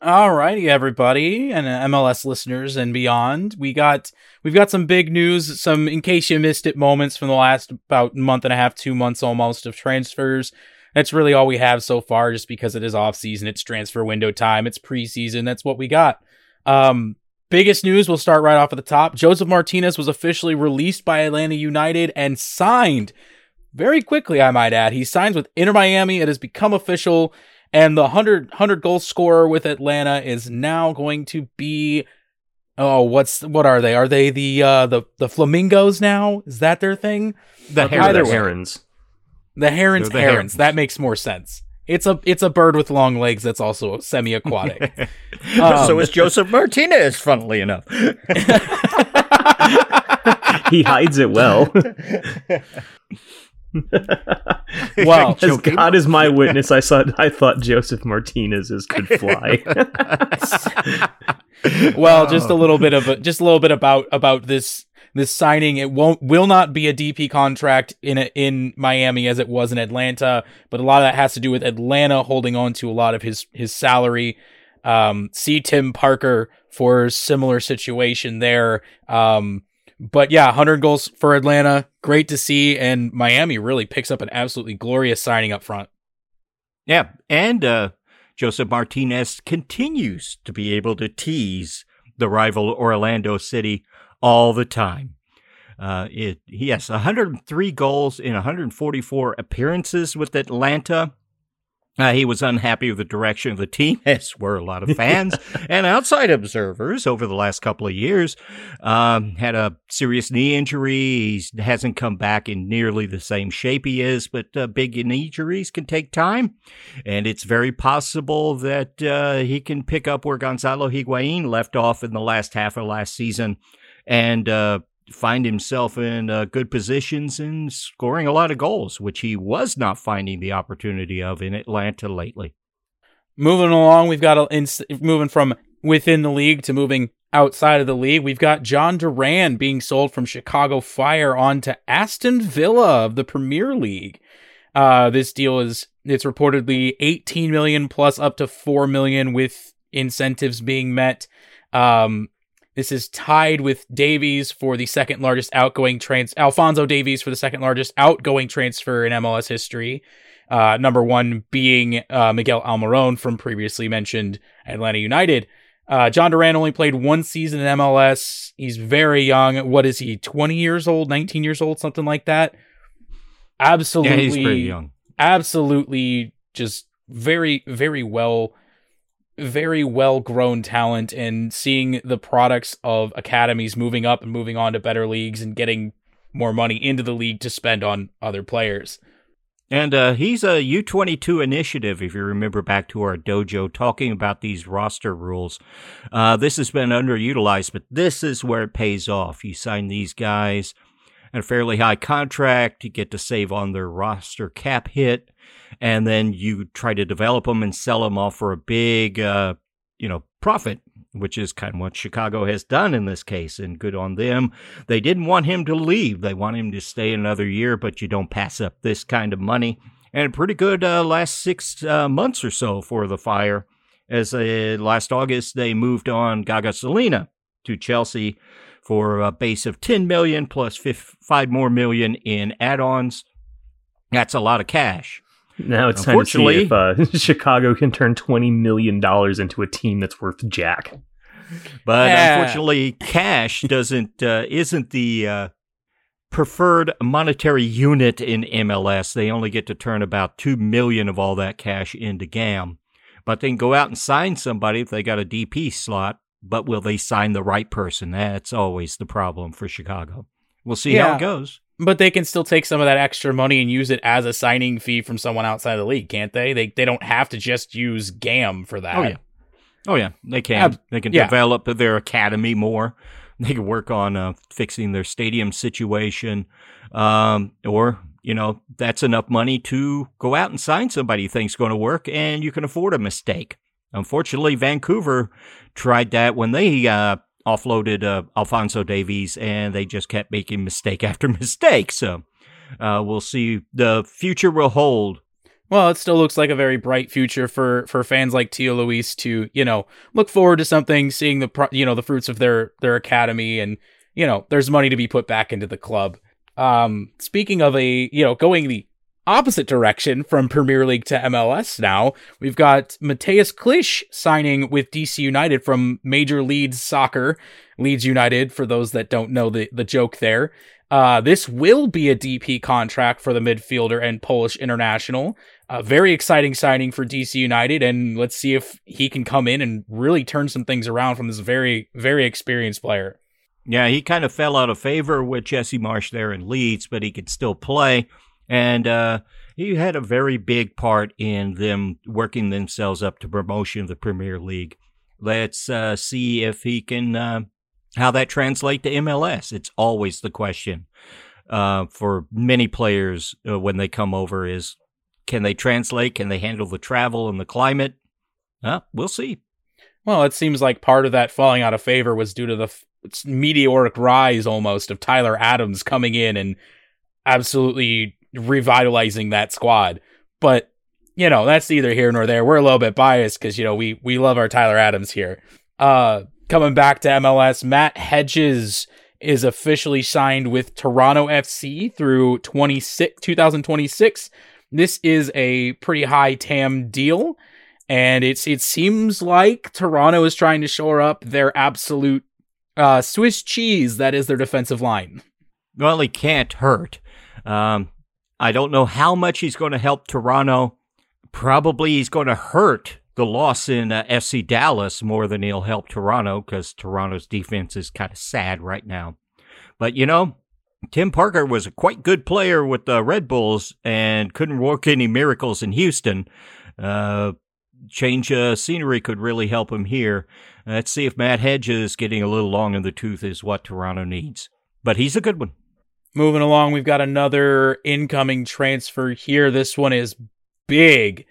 All righty, everybody, and uh, MLS listeners and beyond. We got we've got some big news, some in case you missed it moments from the last about month and a half, two months almost of transfers. That's really all we have so far, just because it is off season, it's transfer window time, it's preseason. That's what we got. Um, biggest news. We'll start right off at the top. Josef Martinez was officially released by Atlanta United and signed very quickly. I might add, he signs with Inter Miami. It has become official. And the 100, 100 goal scorer with Atlanta is now going to be oh, what's what are they? Are they the uh the the flamingos now? Is that their thing? The Either Either the herons. The herons, the herons. herons. That makes more sense. It's a it's a bird with long legs that's also semi-aquatic. Um, so is Josef Martinez, funnily enough. he hides it well. Well, as God is my witness, I saw I thought Josef Martinez's could fly. well, just a little bit of just a little bit about about this this signing. It won't will not be a DP contract in a, in Miami as it was in Atlanta, but a lot of that has to do with Atlanta holding on to a lot of his his salary. Um, see Tim Parker for similar situation there. Um, but yeah, 100 goals for Atlanta, great to see, and Miami really picks up an absolutely glorious signing up front. Yeah, and uh, Josef Martinez continues to be able to tease the rival Orlando City all the time. Uh, it he has 103 goals in 144 appearances with Atlanta. Uh, he was unhappy with the direction of the team, as were a lot of fans and outside observers over the last couple of years. Um, had a serious knee injury. He hasn't come back in nearly the same shape he is, but uh, big knee injuries can take time. And it's very possible that uh, he can pick up where Gonzalo Higuain left off in the last half of last season and uh, find himself in uh, good positions and scoring a lot of goals, which he was not finding the opportunity of in Atlanta lately. Moving along, we've got a, in, moving from within the league to moving outside of the league. We've got Jhon Duran being sold from Chicago Fire on to Aston Villa of the Premier League. Uh, this deal is it's reportedly 18 million plus up to 4 million with incentives being met. Um, this is tied with Davies for the second largest outgoing trans Alphonso Davies for the second largest outgoing transfer in MLS history. Uh, number one being uh, Miguel Almiron from previously mentioned Atlanta United. Uh, Jhon Duran only played one season in MLS. He's very young. What is he? 20 years old, 19 years old, something like that. Absolutely. Yeah, he's pretty young. Absolutely just very, very well, very well grown talent and seeing the products of academies moving up and moving on to better leagues and getting more money into the league to spend on other players. And uh, he's a U22 initiative, if you remember back to our dojo talking about these roster rules. Uh, this has been underutilized, but this is where it pays off. You sign these guys at a fairly high contract, you get to save on their roster cap hit, and then you try to develop them and sell them off for a big, uh, you know, profit which is kind of what Chicago has done in this case, and good on them. They didn't want him to leave. They want him to stay another year, but you don't pass up this kind of money. And pretty good uh, last six uh, months or so for the Fire. As uh, last August, they moved on Gaga Slonina to Chelsea for a base of 10 million plus five more million in add-ons. That's a lot of cash. Now it's time to see if uh, Chicago can turn twenty million dollars into a team that's worth jack. But yeah. unfortunately, cash doesn't uh, isn't the uh, preferred monetary unit in MLS. They only get to turn about two million of all that cash into GAM. But they can go out and sign somebody if they got a DP slot. But will they sign the right person? That's always the problem for Chicago. We'll see yeah. how it goes. But they can still take some of that extra money and use it as a signing fee from someone outside the league, can't they? They they don't have to just use GAM for that. Oh yeah, oh yeah, they can. they can yeah. develop their academy more. They can work on uh, fixing their stadium situation, um, or you know that's enough money to go out and sign somebody you think's going to work, and you can afford a mistake. Unfortunately, Vancouver tried that when they uh, offloaded uh, Alphonso Davies, and they just kept making mistake after mistake. So uh, we'll see. The future will hold. Well, it still looks like a very bright future for for fans like Tio Luis to you know look forward to something, seeing the pro- you know the fruits of their their academy, and you know there's money to be put back into the club. Um, speaking of a you know going the opposite direction from Premier League to MLS now. We've got Mateusz Klich signing with DC United from Major Leagues Soccer, Leeds United, for those that don't know the, the joke there. Uh, this will be a DP contract for the midfielder and Polish international. A very exciting signing for DC United, and let's see if he can come in and really turn some things around from this very, very experienced player. Yeah, he kind of fell out of favor with Jesse Marsch there in Leeds, but he could still play and uh, he had a very big part in them working themselves up to promotion of the Premier League. Let's uh, see if he can uh, how that translate to MLS. It's always the question uh, for many players uh, when they come over: is can they translate? Can they handle the travel and the climate? we'll see. Well, it seems like part of that falling out of favor was due to the f- meteoric rise almost of Tyler Adams coming in and absolutely revitalizing that squad. But you know, that's neither here nor there. We're a little bit biased because you know we we love our Tyler Adams here. Uh, coming back to MLS, Matt Hedges is officially signed with Toronto FC through 26, 2026. This is a pretty high TAM deal, and it's it seems like Toronto is trying to shore up their absolute uh, Swiss cheese that is their defensive line. Well, he can't hurt. Um, I don't know how much he's going to help Toronto. Probably he's going to hurt the loss in uh, FC Dallas more than he'll help Toronto because Toronto's defense is kind of sad right now. But you know, Tim Parker was a quite good player with the Red Bulls and couldn't work any miracles in Houston. Uh, change scenery could really help him here. Let's see if Matt Hedges getting a little long in the tooth is what Toronto needs. But he's a good one. Moving along, we've got another incoming transfer here. This one is big.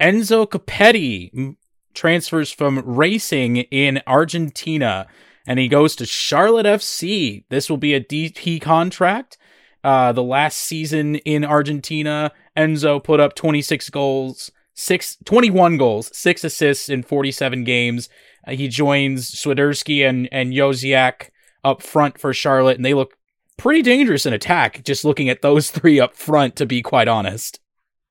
Enzo Copetti transfers from racing in Argentina and he goes to Charlotte FC. This will be a DP contract. Uh, the last season in Argentina, Enzo put up 26 goals, six, 21 goals, six assists in 47 games. Uh, he joins Swiderski and, and Jozwiak up front for Charlotte, and they look pretty dangerous in attack, just looking at those three up front, to be quite honest.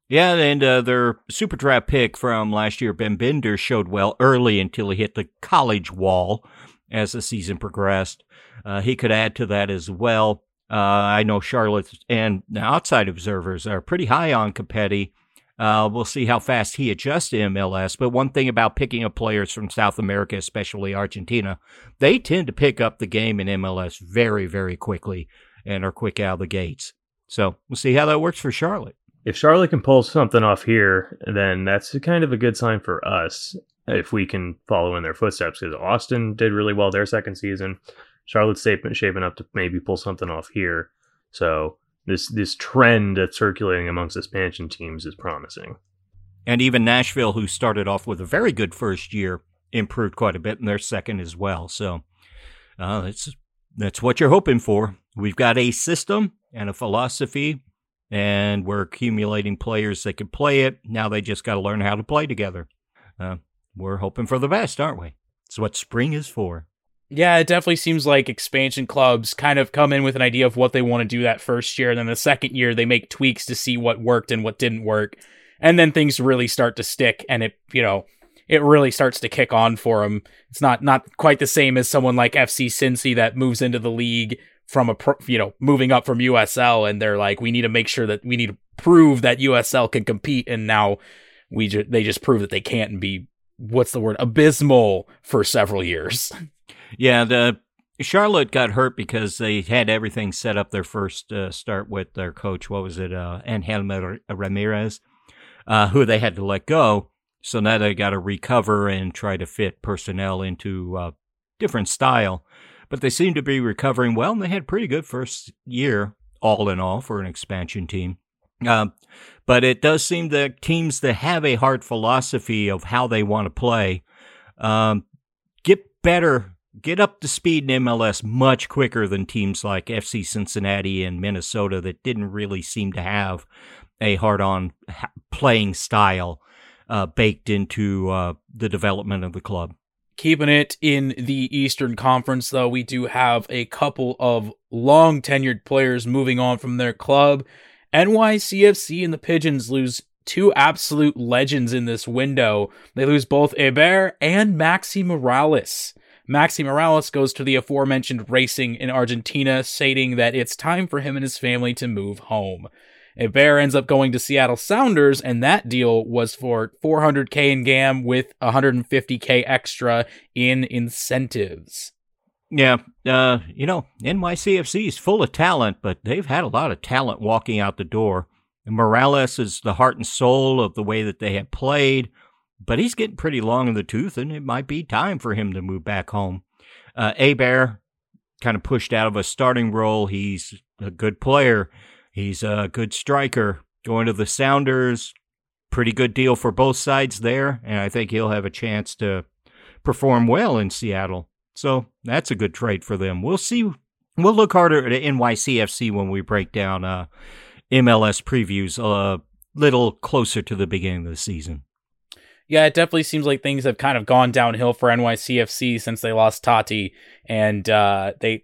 Yeah, and uh, their super draft pick from last year, Ben Bender, showed well early until he hit the college wall as the season progressed. Uh, he could add to that as well. Uh, I know Charlotte and outside observers are pretty high on Copetti. Uh, we'll see how fast he adjusts to MLS. But one thing about picking up players from South America, especially Argentina, they tend to pick up the game in MLS very, very quickly and are quick out of the gates. So we'll see how that works for Charlotte. If Charlotte can pull something off here, then that's kind of a good sign for us if we can follow in their footsteps. Because Austin did really well their second season. Charlotte's statement shaping up to maybe pull something off here. So this this trend that's circulating amongst expansion teams is promising. And even Nashville, who started off with a very good first year, improved quite a bit in their second as well. So uh, that's what you're hoping for. We've got a system and a philosophy, and we're accumulating players that can play it. Now they just got to learn how to play together. Uh, we're hoping for the best, aren't we? It's what spring is for. Yeah, it definitely seems like expansion clubs kind of come in with an idea of what they want to do that first year. And then the second year, they make tweaks to see what worked and what didn't work. And then things really start to stick and it, you know, it really starts to kick on for them. It's not, not quite the same as someone like FC Cincy that moves into the league from a, pro, you know, moving up from USL. And they're like, we need to make sure that we need to prove that USL can compete. And now we, ju- they just prove that they can't and be, what's the word, abysmal for several years. Yeah, the Charlotte got hurt because they had everything set up their first uh, start with their coach. What was it? Uh, Angel Ramirez, uh, who they had to let go. So now they got to recover and try to fit personnel into a uh, different style. But they seem to be recovering well, and they had pretty good first year, all in all, for an expansion team. Um, but it does seem that teams that have a hard philosophy of how they want to play um, get better get up to speed in MLS much quicker than teams like FC Cincinnati and Minnesota that didn't really seem to have a hard on playing style uh, baked into uh, the development of the club. Keeping it in the Eastern Conference, though, we do have a couple of long tenured players moving on from their club. NYCFC and the Pigeons lose two absolute legends in this window. They lose both Heber and Maxi Moralez. Maxi Moralez goes to the aforementioned racing in Argentina, stating that it's time for him and his family to move home. Heber ends up going to Seattle Sounders, and that deal was for 400k in GAM with 150k extra in incentives. Yeah, uh, you know, NYCFC is full of talent, but they've had a lot of talent walking out the door. And Moralez is the heart and soul of the way that they have played but he's getting pretty long in the tooth, and it might be time for him to move back home. Uh, Heber kind of pushed out of a starting role. He's a good player. He's a good striker. Going to the Sounders, pretty good deal for both sides there, and I think he'll have a chance to perform well in Seattle. So that's a good trade for them. We'll see. We'll look harder at NYCFC when we break down uh, MLS previews a little closer to the beginning of the season yeah, it definitely seems like things have kind of gone downhill for NYCFC since they lost Taty, and uh, they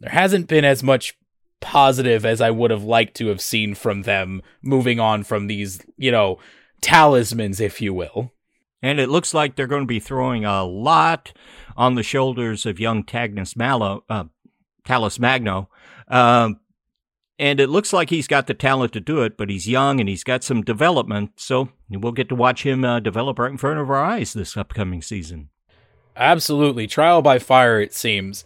there hasn't been as much positive as I would have liked to have seen from them moving on from these, you know, talismans, if you will. And it looks like they're going to be throwing a lot on the shoulders of young Tagnus Malo, uh, Talles Magno. Um, and it looks like he's got the talent to do it, but he's young and he's got some development. So we'll get to watch him uh, develop right in front of our eyes this upcoming season. Absolutely. Trial by fire, it seems.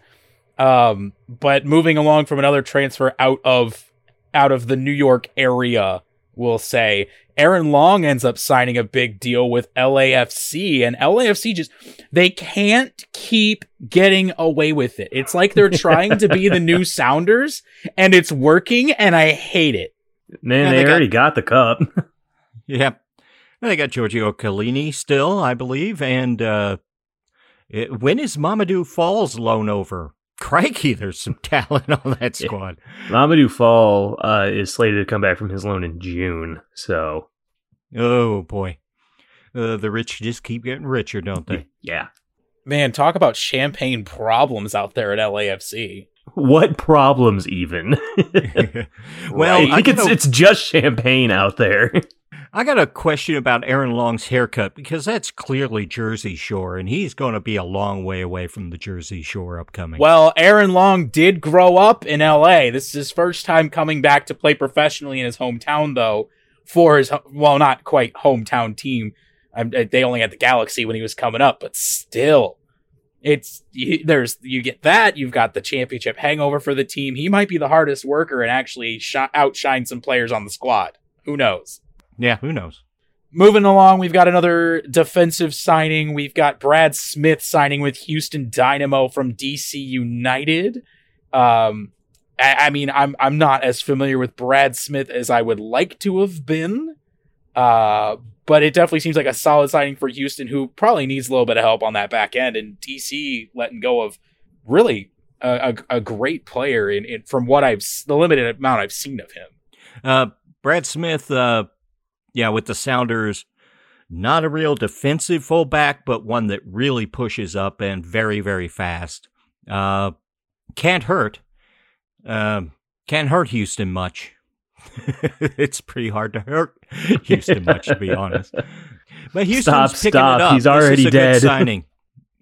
Um, but moving along from another transfer out of out of the New York area, we'll say Aaron Long ends up signing a big deal with LAFC, and LAFC just they can't keep getting away with it. It's like they're trying to be the new Sounders, and it's working, and I hate it. Man, yeah, they, they, already got, got the cup. yeah, They got Giorgio Chiellini still, I believe, and uh, it, when is Mamadou Fall's loan over? Crikey, there's some talent on that squad. Yeah. Mamadou Fall uh, is slated to come back from his loan in June, so. Oh boy, uh, the rich just keep getting richer, don't they? Yeah. Man, talk about champagne problems out there at LAFC. What problems, even? well, right. I think it's it's just champagne out there. I got a question about Aaron Long's haircut because that's clearly Jersey Shore, and he's going to be a long way away from the Jersey Shore upcoming. Well, Aaron Long did grow up in LA. This is his first time coming back to play professionally in his hometown, though, for his, well, not quite hometown team. Um, they only had the Galaxy when he was coming up, but still, it's you, there's you get that you've got the championship hangover for the team. He might be the hardest worker and actually sh- outshine some players on the squad. Who knows? Yeah, who knows? Moving along, we've got another defensive signing. We've got Brad Smith signing with Houston Dynamo from DC United. Um, I, I mean, I'm I'm not as familiar with Brad Smith as I would like to have been. Uh, but it definitely seems like a solid signing for Houston, who probably needs a little bit of help on that back end. And DC letting go of really a, a, a great player in, in, from what I've the limited amount I've seen of him. Uh, Brad Smith, uh, yeah, with the Sounders, not a real defensive fullback, but one that really pushes up and very, very fast. Uh, can't hurt. Um, can't hurt Houston much. it's pretty hard to hurt Houston much, to be honest. But Houston's stop, picking stop. it up. He's already this is a dead. Good signing.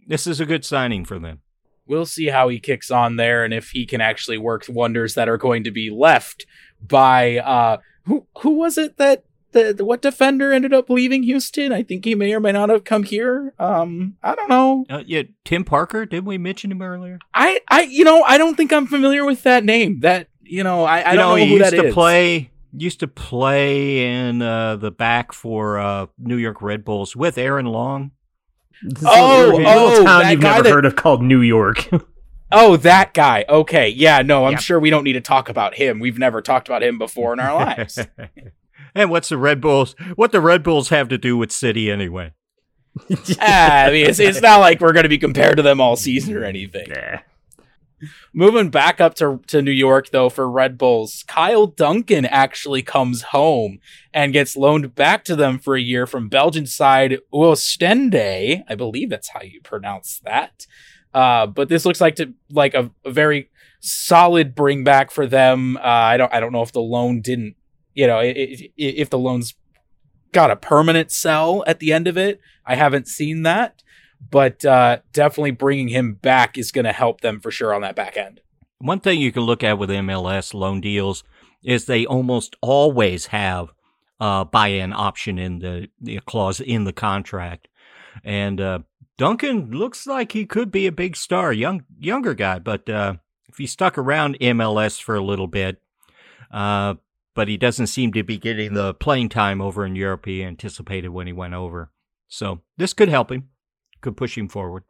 This is a good signing for them. We'll see how he kicks on there and if he can actually work wonders that are going to be left by uh who who was it that the, the, what defender ended up leaving Houston? I think he may or may not have come here. Um, I don't know. Uh, yeah, Tim Parker. Didn't we mention him earlier? I, I, you know, I don't think I'm familiar with that name. That you know, I, I you don't know, know, he who used that to is. play. Used to play in uh, the back for uh, New York Red Bulls with Aaron Long. This Oh, little oh, town that you've guy never that- heard of called New York. Oh, that guy. Okay, yeah, no, I'm Yeah. sure we don't need to talk about him. We've never talked about him before in our lives. and what's the Red Bulls? What the Red Bulls have to do with City anyway? Ah, I mean, it's, it's not like we're going to be compared to them all season or anything. yeah. Moving back up to, to New York, though, for Red Bulls, Kyle Duncan actually comes home and gets loaned back to them for a year from Belgian side Oostende. I believe that's how you pronounce that. Uh, but this looks like to like a, a very solid bring back for them. Uh, I don't I don't know if the loan didn't, you know, if the loan's got a permanent sell at the end of it. I haven't seen that but uh, definitely bringing him back is going to help them for sure on that back end. One thing you can look at with MLS loan deals is they almost always have a buy-in option in the, the clause in the contract, and uh, Duncan looks like he could be a big star, young younger guy, but uh, if he stuck around MLS for a little bit, uh, but he doesn't seem to be getting the playing time over in Europe he anticipated when he went over. So this could help him, could push him forward.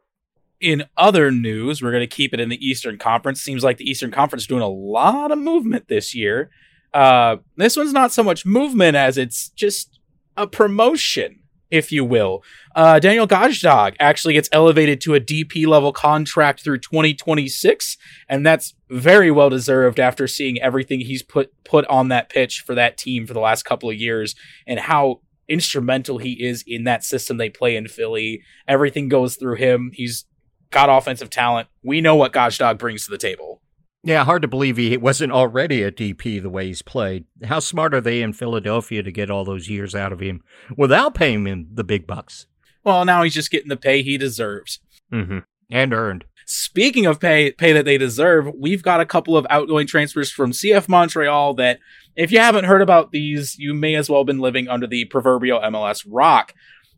In other news, we're going to keep it in the Eastern Conference. Seems like the Eastern Conference is doing a lot of movement this year. Uh, this one's not so much movement as it's just a promotion, if you will. Uh, Daniel Gazdag actually gets elevated to a DP level contract through 2026, and that's very well deserved after seeing everything he's put put on that pitch for that team for the last couple of years and how instrumental he is in that system they play in Philly. Everything goes through him. He's got offensive talent. We know what Gajdag brings to the table. Yeah, hard to believe he wasn't already a DP the way he's played. How smart are they in Philadelphia to get all those years out of him without paying him the big bucks Well, now he's just getting the pay he deserves. Mm-hmm. and earned? Speaking of pay pay that they deserve, we've got a couple of outgoing transfers from CF Montreal that if you haven't heard about these, you may as well have been living under the proverbial MLS rock.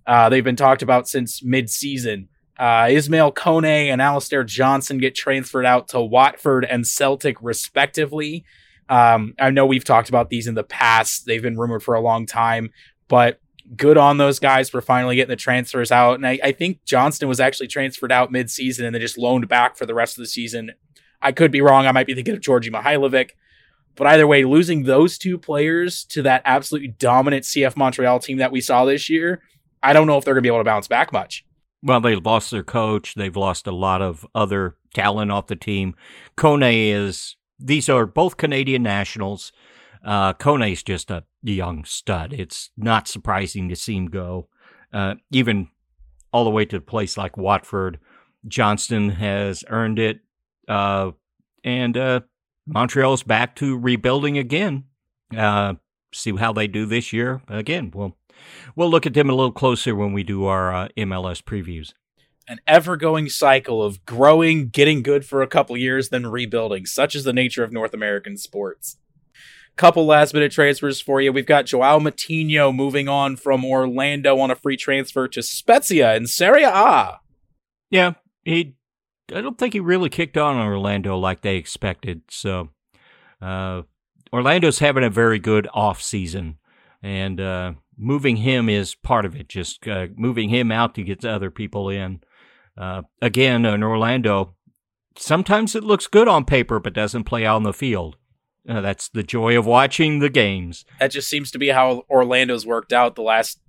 Uh, they've been talked about since mid-season. Uh, Ismail Kone and Alistair Johnston get transferred out to Watford and Celtic, respectively. Um, I know we've talked about these in the past. They've been rumored for a long time, but good on those guys for finally getting the transfers out. And I, I think Johnston was actually transferred out mid-season and then just loaned back for the rest of the season. I could be wrong. I might be thinking of Djordje Mihailovic. But either way, losing those two players to that absolutely dominant CF Montreal team that we saw this year, I don't know if they're going to be able to bounce back much. Well, they've lost their coach. They've lost a lot of other talent off the team. Kone is, these are both Canadian nationals. Uh, Kone's just a young stud. It's not surprising to see him go. Uh, even all the way to a place like Watford. Johnston has earned it. Uh, and uh, Montreal's back to rebuilding again. Uh, see how they do this year. Again, we'll, we'll look at them a little closer when we do our uh, MLS previews. An ever going cycle of growing, getting good for a couple years, then rebuilding. Such is the nature of North American sports. Couple last minute transfers for you. We've got Joao Moutinho moving on from Orlando on a free transfer to Spezia in Serie A. Yeah, he. I don't think he really kicked on in Orlando like they expected. So, uh, Orlando's having a very good off season, and uh, moving him is part of it. Just uh, moving him out to get other people in. Uh, again, in Orlando, sometimes it looks good on paper, but doesn't play out on the field. Uh, that's the joy of watching the games. That just seems to be how Orlando's worked out the last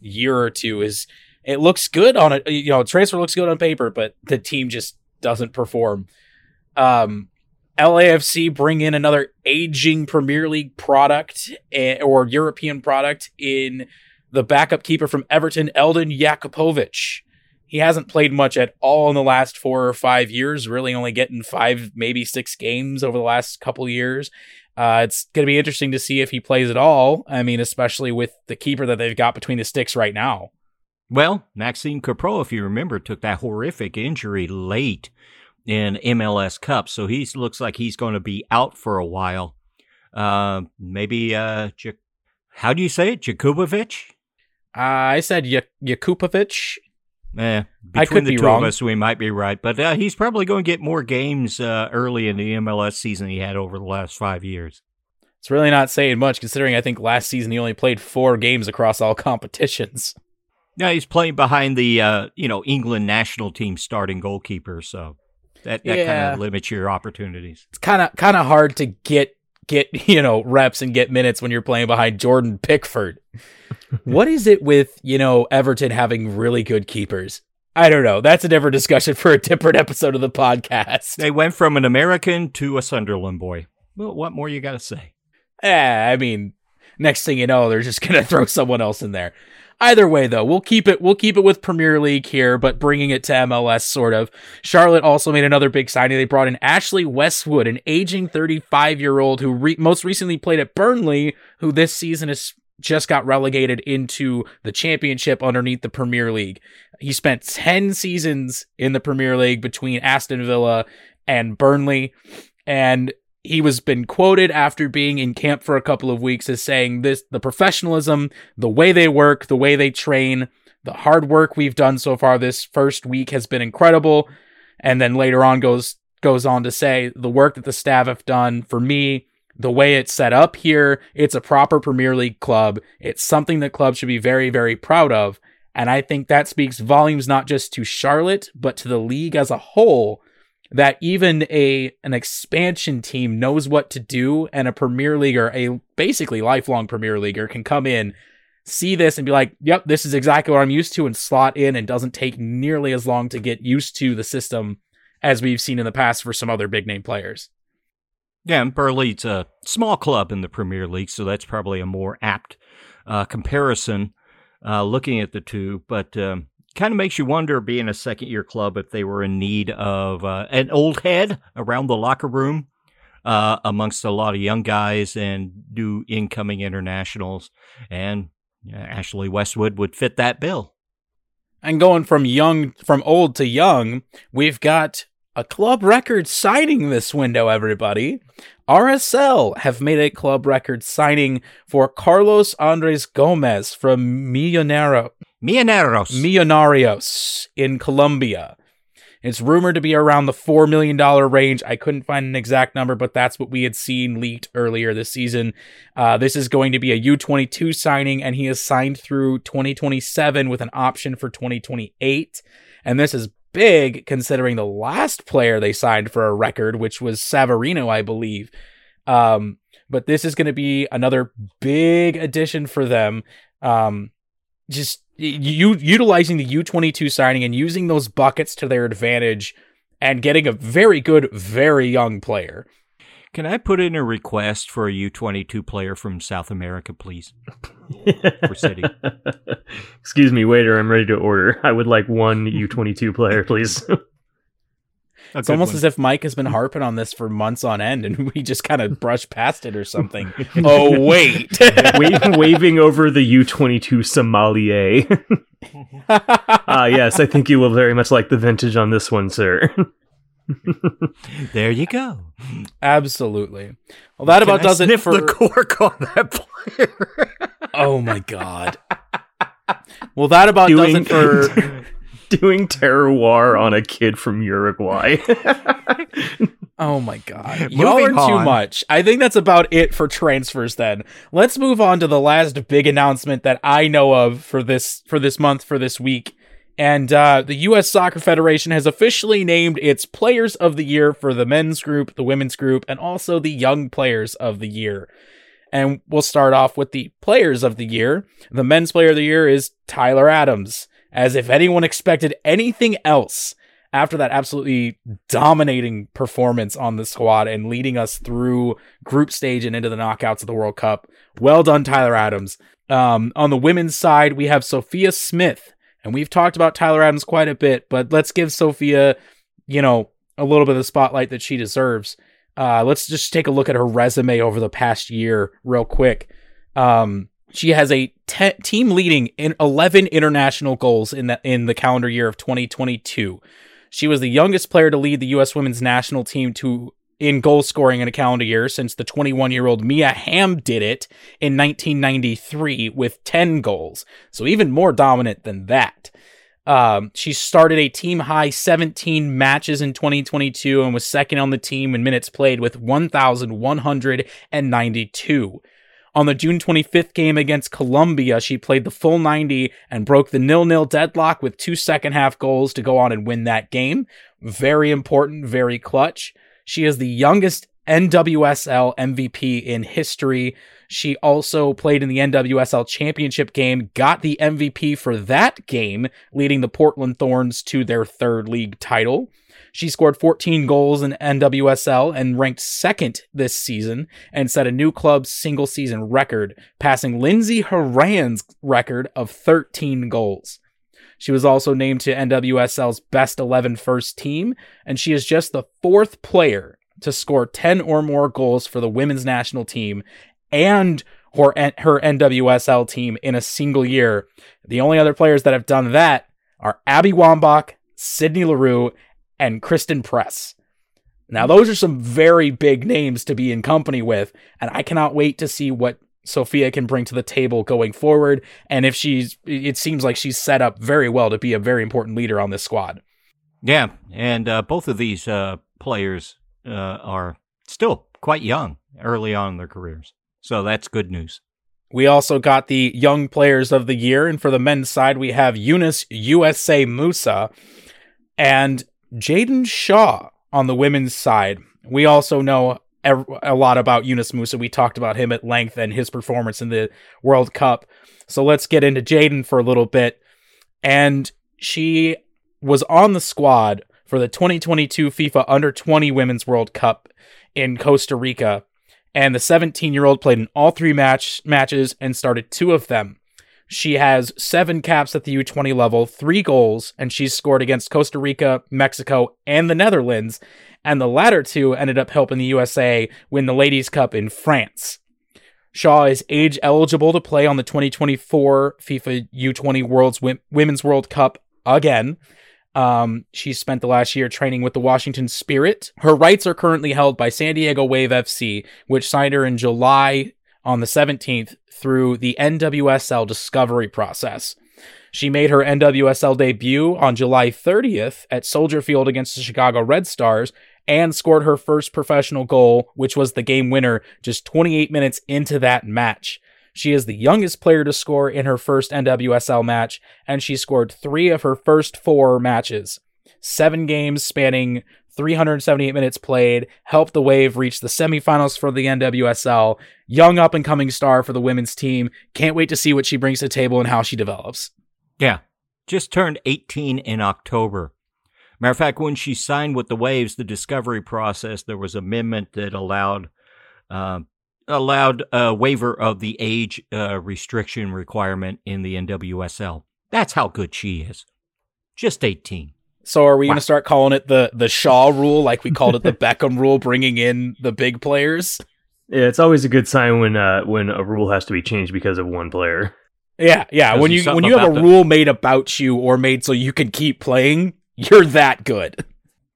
year or two. Is it looks good on it? You know, transfer looks good on paper, but the team just doesn't perform. Um, LAFC bring in another aging Premier League product eh, or European product in the backup keeper from Everton, Eldin Jakupovic. He hasn't played much at all in the last four or five years, really only getting five, maybe six games over the last couple years. Uh, it's going to be interesting to see if he plays at all. I mean, especially with the keeper that they've got between the sticks right now. Well, Maxime Crepeau, if you remember, took that horrific injury late in MLS Cup, so he looks like he's going to be out for a while. Uh, maybe, uh, J- how do you say it? Jakubovic? Uh, I said y-. Eh, I could between the be two wrong. of us, we might be right, but uh, he's probably going to get more games uh, early in the MLS season he had over the last five years. It's really not saying much considering I think last season he only played four games across all competitions. Yeah, he's playing behind the uh, you know England national team starting goalkeeper, so that that kind of limits your opportunities. It's kind of kind of hard to get get you know reps and get minutes when you're playing behind Jordan Pickford. what is it with you know Everton having really good keepers? I don't know. That's a different discussion for a different episode of the podcast. They went from an American to a Sunderland boy. Well, what more you got to say? Eh, I mean, next thing you know, they're just gonna throw someone else in there. Either way, though, we'll keep it. We'll keep it with Premier League here, but bringing it to MLS, sort of. Charlotte also made another big signing. They brought in Ashley Westwood, an aging 35 year old who re- most recently played at Burnley, who this season has just got relegated into the championship underneath the Premier League. He spent 10 seasons in the Premier League between Aston Villa and Burnley, and he was been quoted after being in camp for a couple of weeks as saying this the professionalism, the way they work, the way they train, the hard work we've done so far this first week has been incredible. And then later on goes goes on to say the work that the staff have done for me, the way it's set up here, it's a proper Premier League club. It's something that clubs should be very, very proud of. And I think that speaks volumes not just to Charlotte, but to the league as a whole that even a an expansion team knows what to do and a premier leaguer a basically lifelong premier leaguer can come in see this and be like yep this is exactly what i'm used to and slot in and doesn't take nearly as long to get used to the system as we've seen in the past for some other big name players Yeah, and Burnley's a small club in the Premier League, so that's probably a more apt uh, comparison uh, looking at the two. But um, kind of makes you wonder, being a second year club, if they were in need of uh, an old head around the locker room uh, amongst a lot of young guys and new incoming internationals. And Ashley Westwood would fit that bill. and going from young from old to young we've got a club record signing this window everybody RSL have made a club record signing for Carlos Andres Gomez from Millonero Millonarios. Millonarios in Colombia. It's rumored to be around the $4 million range. I couldn't find an exact number, but that's what we had seen leaked earlier this season. Uh, this is going to be a U22 signing, and he is signed through 2027 with an option for 2028. And this is big considering the last player they signed for a record, which was Savarino, I believe. Um, but this is going to be another big addition for them. Um, just you utilizing the U22 signing and using those buckets to their advantage and getting a very good, very young player. Can I put in a request for a U22 player from South America, please? for City. Excuse me, waiter, I'm ready to order. I would like one U22 player, please. it's almost one. as if Mike has been harping on this for months on end, and we just kind of brushed past it or something. oh wait, waving over the U twenty two sommelier. Ah, uh, yes, I think you will very much like the vintage on this one, sir. there you go. Absolutely. Well, that Can about I does it for the cork on that player. oh my god. Well, that about Doing... does it for doing terroir on a kid from Uruguay. oh my god. Y'all are on. too much. I think that's about it for transfers then. Let's move on to the last big announcement that I know of for this for this month for this week. And uh, the U.S. Soccer Federation has officially named its Players of the Year for the men's group, the women's group, and also the Young Players of the Year. And we'll start off with the Players of the Year. The men's Player of the Year is Tyler Adams as if anyone expected anything else after that absolutely dominating performance on the squad and leading us through group stage and into the knockouts of the World Cup. Well done, Tyler Adams. Um, on the women's side, we have Sophia Smith, and we've talked about Tyler Adams quite a bit, but let's give Sophia, you know, a little bit of the spotlight that she deserves. Uh, let's just take a look at her resume over the past year, real quick. Um, she has a te- team leading in 11 international goals in the in the calendar year of 2022. She was the youngest player to lead the U.S. women's national team to in goal scoring in a calendar year since the 21 year old Mia Hamm did it in 1993 with 10 goals. So even more dominant than that. Um, she started a team high 17 matches in 2022 and was second on the team in minutes played with 1,192. On the June 25th game against Colombia, she played the full 90 and broke the nil-nil deadlock with two second half goals to go on and win that game. Very important, very clutch. She is the youngest NWSL MVP in history. She also played in the NWSL championship game, got the MVP for that game, leading the Portland Thorns to their third league title. She scored 14 goals in NWSL and ranked second this season and set a new club single season record, passing Lindsey Horan's record of 13 goals. She was also named to NWSL's best 11 first team, and she is just the fourth player to score 10 or more goals for the women's national team and her, her NWSL team in a single year. The only other players that have done that are Abby Wambach, Sydney Leroux, and Christen Press. Now, those are some very big names to be in company with, and I cannot wait to see what Sophia can bring to the table going forward. And if she's, it seems like she's set up very well to be a very important leader on this squad. Yeah, and uh, both of these uh, players uh, are still quite young, early on in their careers. So that's good news. We also got the Young Players of the Year, and for the men's side, we have Yunus USA Musa. And Jaedyn Shaw on the women's side. We also know a lot about Yunus Musa. We talked about him at length and his performance in the World Cup. So let's get into Jaedyn for a little bit. And she was on the squad for the 2022 FIFA Under 20 Women's World Cup in Costa Rica. And the 17 year old played in all three match matches and started two of them. She has seven caps at the U20 level, three goals, and she's scored against Costa Rica, Mexico, and the Netherlands. And the latter two ended up helping the USA win the Ladies' Cup in France. Shaw is age eligible to play on the 2024 FIFA U20 World's Women's World Cup again. Um, she spent the last year training with the Washington Spirit. Her rights are currently held by San Diego Wave FC, which signed her in July on the 17th through the NWSL discovery process. She made her NWSL debut on July 30th at Soldier Field against the Chicago Red Stars and scored her first professional goal, which was the game winner just 28 minutes into that match. She is the youngest player to score in her first NWSL match, and she scored three of her first four matches. Seven games spanning 378 minutes played, helped the Wave reach the semifinals for the NWSL. Young up and coming star for the women's team. Can't wait to see what she brings to the table and how she develops. Yeah, just turned 18 in October. Matter of fact, when she signed with the Waves, the discovery process, there was amendment that allowed uh, allowed a waiver of the age uh, restriction requirement in the NWSL. That's how good she is. Just 18. So are we Wow. going to start calling it the the Shaw rule, like we called it the Beckham rule, bringing in the big players? Yeah, it's always a good sign when uh, when a rule has to be changed because of one player. Yeah, yeah. When you you when you have a about the- rule made about you or made so you can keep playing, you're that good.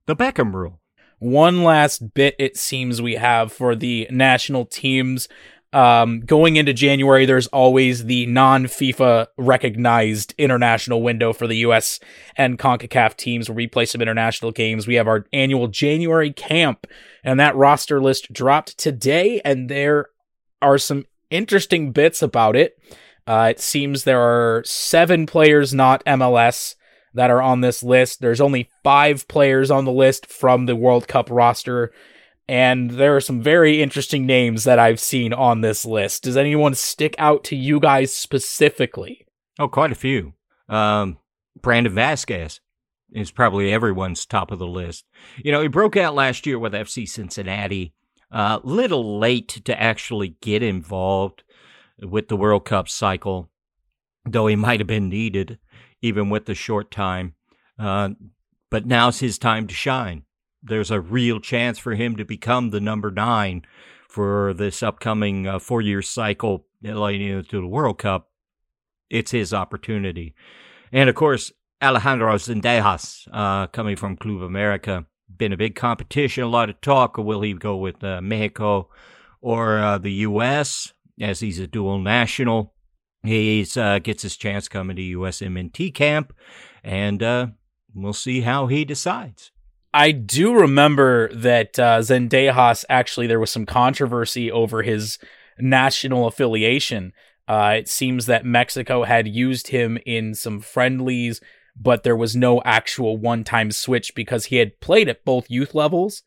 The Beckham rule. One last bit it seems we have for the national teams. Um, going into January, there's always the non FIFA recognized international window for the US and CONCACAF teams where we play some international games. We have our annual January camp, and that roster list dropped today, and there are some interesting bits about it. Uh, it seems there are seven players not MLS that are on this list. There's only five players on the list from the World Cup roster. And there are some very interesting names that I've seen on this list. Does anyone stick out to you guys specifically? Oh, quite a few. Um, Brandon Vazquez is probably everyone's top of the list. You know, he broke out last year with FC Cincinnati. Uh, little late to actually get involved with the World Cup cycle, though he might have been needed even with the short time. Uh, but now's his time to shine. There's a real chance for him to become the number nine for this upcoming uh, four year cycle leading into the World Cup. It's his opportunity. And of course, Alejandro Zendejas, uh, coming from Club America, been a big competition, a lot of talk. Will he go with uh, Mexico or uh, the U.S. as he's a dual national? He uh, gets his chance coming to USMNT camp, and uh, we'll see how he decides. I do remember that uh, Zendejas actually there was some controversy over his national affiliation. Uh, it seems that Mexico had used him in some friendlies, but there was no actual one-time switch because he had played at both youth levels,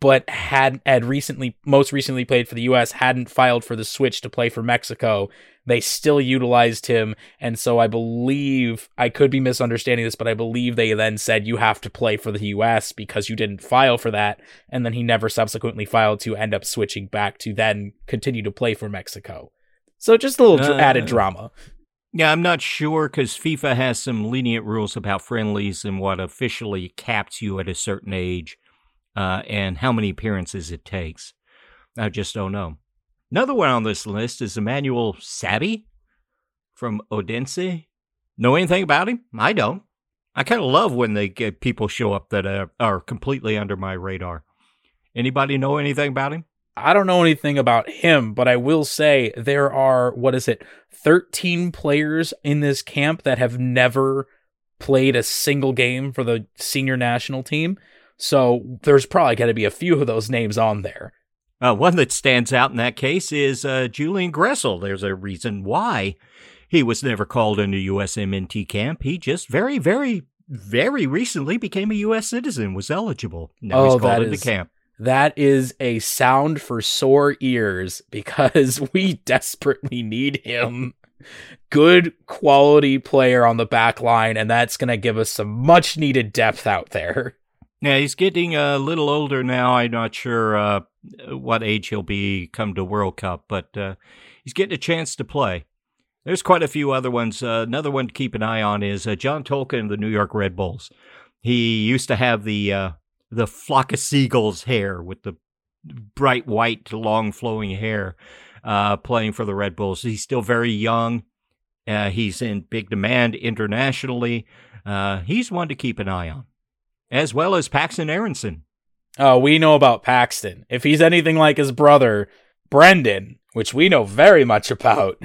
but had had recently most recently played for the U.S. hadn't filed for the switch to play for Mexico. They still utilized him, and so I believe I could be misunderstanding this, but I believe they then said you have to play for the U.S. because you didn't file for that, and then he never subsequently filed to end up switching back to then continue to play for Mexico. So just a little Uh, added drama. Yeah, I'm not sure because FIFA has some lenient rules about friendlies and what officially caps you at a certain age uh, and how many appearances it takes. I just don't know. Another one on this list is Emmanuel Sabbi from Odense. Know anything about him? I don't. I kind of love when they get people show up that are, are completely under my radar. Anybody know anything about him? I don't know anything about him, but I will say there are, what is it, 13 players in this camp that have never played a single game for the senior national team. So there's probably going to be a few of those names on there. Uh, one that stands out in that case is uh, Julian Gressel. There's a reason why he was never called into USMNT camp. He just very, very, very recently became a U.S. citizen, was eligible. Now Oh, he's called into is- camp. That is a sound for sore ears because we desperately need him. Good quality player on the back line, and that's going to give us some much needed depth out there. Yeah, he's getting a little older now. I'm not sure uh, what age he'll be come to World Cup, but uh, he's getting a chance to play. There's quite a few other ones. Uh, another one to keep an eye on is uh, John Tolkin of the New York Red Bulls. He used to have the uh, the flock of seagulls hair with the bright white, long flowing hair, uh, playing for the Red Bulls. He's still very young. He's in big demand internationally. He's one to keep an eye on as well as Paxten Aaronson. Oh, we know about Paxten. If he's anything like his brother, Brenden, which we know very much about,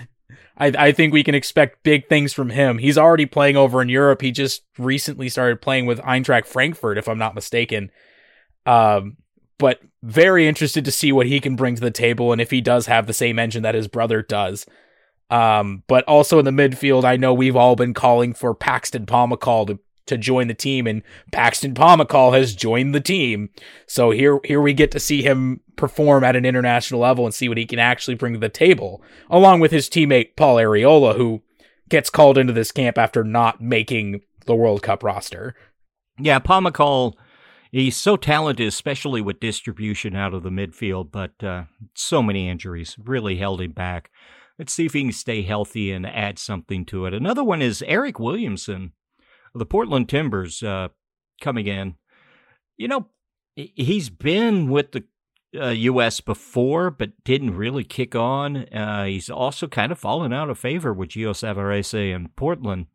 I, I think we can expect big things from him. He's already playing over in Europe. He just recently started playing with Eintracht Frankfurt, if I'm not mistaken. Um, but very interested to see what he can bring to the table and if he does have the same engine that his brother does. Um, but also in the midfield, I know we've all been calling for Paxton Pomykal to to join the team, and Paxton Pomykal has joined the team. So here here we get to see him perform at an international level and see what he can actually bring to the table, along with his teammate Paul Arriola, who gets called into this camp after not making the World Cup roster. Yeah, Pomykal, he's so talented, especially with distribution out of the midfield, but uh, so many injuries really held him back. Let's see if he can stay healthy and add something to it. Another one is Eric Williamson, the Portland Timbers, uh, coming in. You know, he's been with the uh, U.S. before, but didn't really kick on. Uh, he's also kind of fallen out of favor with Gio Savarese in Portland.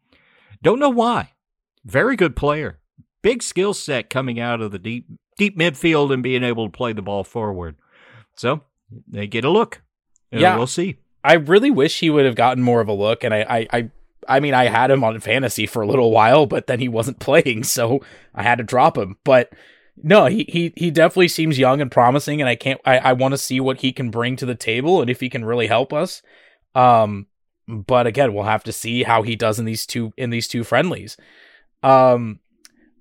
Don't know why. Very good player. Big skill set coming out of the deep deep midfield and being able to play the ball forward. So they get a look. yeah, we'll see. I really wish he would have gotten more of a look, and I, I, I, I mean, I had him on fantasy for a little while, but then he wasn't playing, so I had to drop him. But no, he he he definitely seems young and promising, and I can't. I, I want to see what he can bring to the table and if he can really help us. Um, but again, we'll have to see how he does in these two in these two friendlies. Um,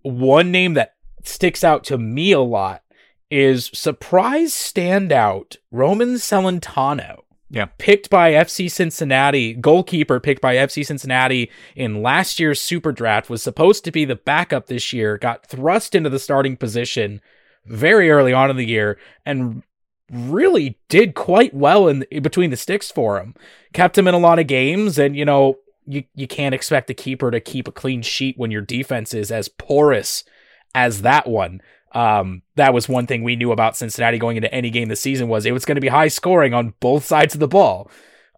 one name that sticks out to me a lot is surprise standout Roman Celentano. Yeah. Picked by FC Cincinnati, goalkeeper picked by FC Cincinnati in last year's super draft, was supposed to be the backup this year, got thrust into the starting position very early on in the year, and really did quite well in, in between the sticks for him. Kept him in a lot of games, and you know, you, you can't expect a keeper to keep a clean sheet when your defense is as porous as that one. Um, that was one thing we knew about Cincinnati going into any game this season was it was going to be high scoring on both sides of the ball.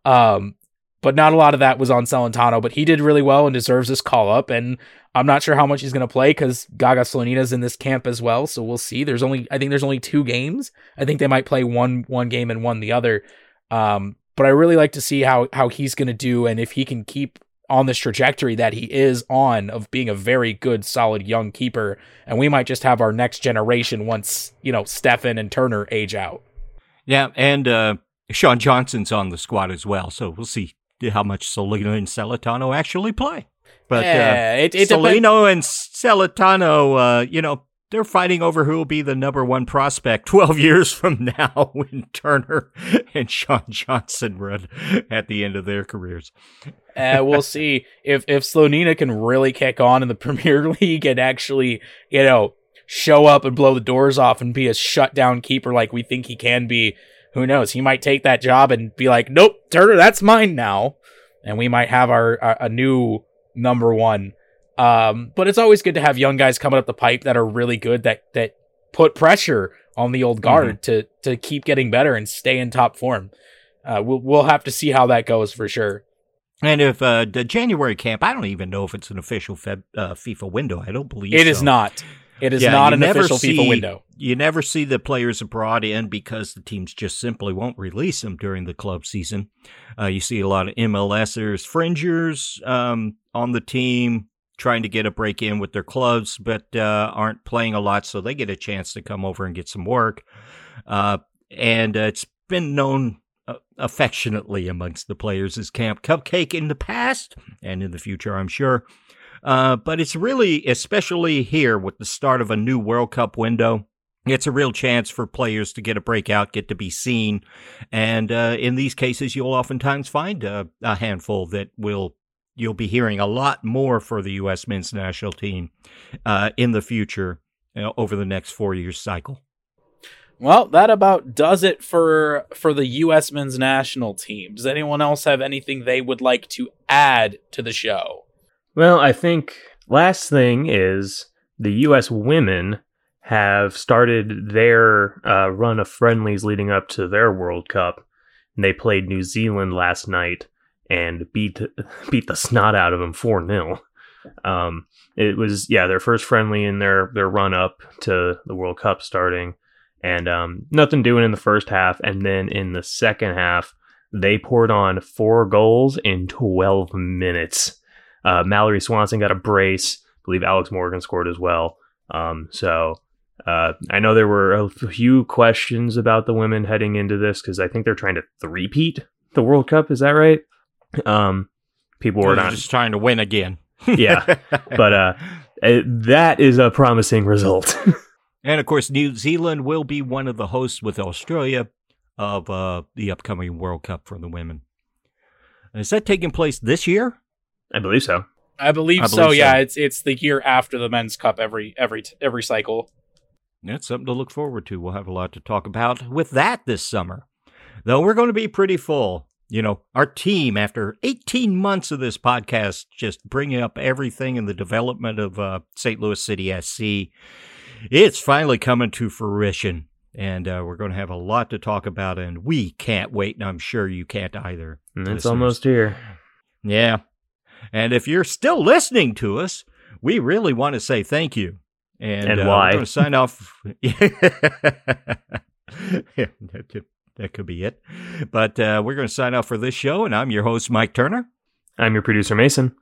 Um, but not a lot of that was on Celentano, but he did really well and deserves this call up. And I'm not sure how much he's going to play because Gaga Slonina's in this camp as well. So we'll see. There's only, I think there's only two games. I think they might play one, one game and one the other. Um, but I really like to see how, how he's going to do and if he can keep on this trajectory that he is on of being a very good, solid young keeper. And we might just have our next generation once, you know, Steffen and Turner age out. Yeah. And uh, Sean Johnson's on the squad as well. So we'll see how much Slonina and Celentano actually play. But yeah, uh, it, it Slonina and Celentano, uh, you know, they're fighting over who will be the number one prospect 12 years from now when Turner and Sean Johnson run at the end of their careers. uh, we'll see if if Slonina can really kick on in the Premier League and actually, you know, show up and blow the doors off and be a shutdown keeper like we think he can be. Who knows? He might take that job and be like, "Nope, Turner, that's mine now," and we might have our, our a new number one um, but it's always good to have young guys coming up the pipe that are really good that that put pressure on the old guard mm-hmm. to to keep getting better and stay in top form. Uh, we'll we'll have to see how that goes for sure. And if uh, the January camp, I don't even know if it's an official Feb, uh, FIFA window. I don't believe it so. is not. It is yeah, not an official see, FIFA window. You never see the players abroad in because the teams just simply won't release them during the club season. Uh, you see a lot of MLSers, fringers um, on the team, trying to get a break in with their clubs, but uh, aren't playing a lot, so they get a chance to come over and get some work. Uh, and uh, it's been known uh, affectionately amongst the players as Camp Cupcake in the past and in the future, I'm sure. Uh, but it's really, especially here with the start of a new World Cup window, it's a real chance for players to get a breakout, get to be seen. And uh, in these cases, you'll oftentimes find a, a handful that will you'll be hearing a lot more for the U.S. men's national team uh, in the future you know, over the next four years cycle. Well, that about does it for for the U.S. men's national team. Does anyone else have anything they would like to add to the show? Well, I think last thing is the U.S. women have started their uh, run of friendlies leading up to their World Cup. And they played New Zealand last night and beat beat the snot out of them four 0 um, it was yeah their first friendly in their their run up to the World Cup starting, and um, nothing doing in the first half, and then in the second half they poured on four goals in twelve minutes. Uh, Mallory Swanson got a brace. I believe Alex Morgan scored as well. Um, so uh, I know there were a few questions about the women heading into this because I think they're trying to three-peat the World Cup. Is that right? Um, people were not just trying to win again. yeah, but uh, Uh, that is a promising result. And of course, New Zealand will be one of the hosts with Australia of uh, the upcoming World Cup for the women. Is that taking place this year? I believe so. I believe, I so. believe Yeah, it's it's the year after the men's cup every every every cycle. That's something to look forward to. We'll have a lot to talk about with that this summer. Though we're going to be pretty full. You know, our team, after 18 months of this podcast, just bringing up everything in the development of uh, St. Louis City SC, it's finally coming to fruition. And uh, we're going to have a lot to talk about, and we can't wait, and I'm sure you can't either. It's listeners. almost here. Yeah. And if you're still listening to us, we really want to say thank you. And, And uh, why? We're going to sign off. yeah, that could be it. But uh, we're going to sign off for this show, and I'm your host, Mike Turner. I'm your producer, Mason.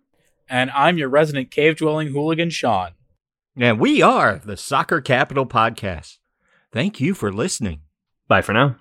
And I'm your resident cave dwelling hooligan, Sean. And we are the Soccer Capital Podcast. Thank you for listening. Bye for now.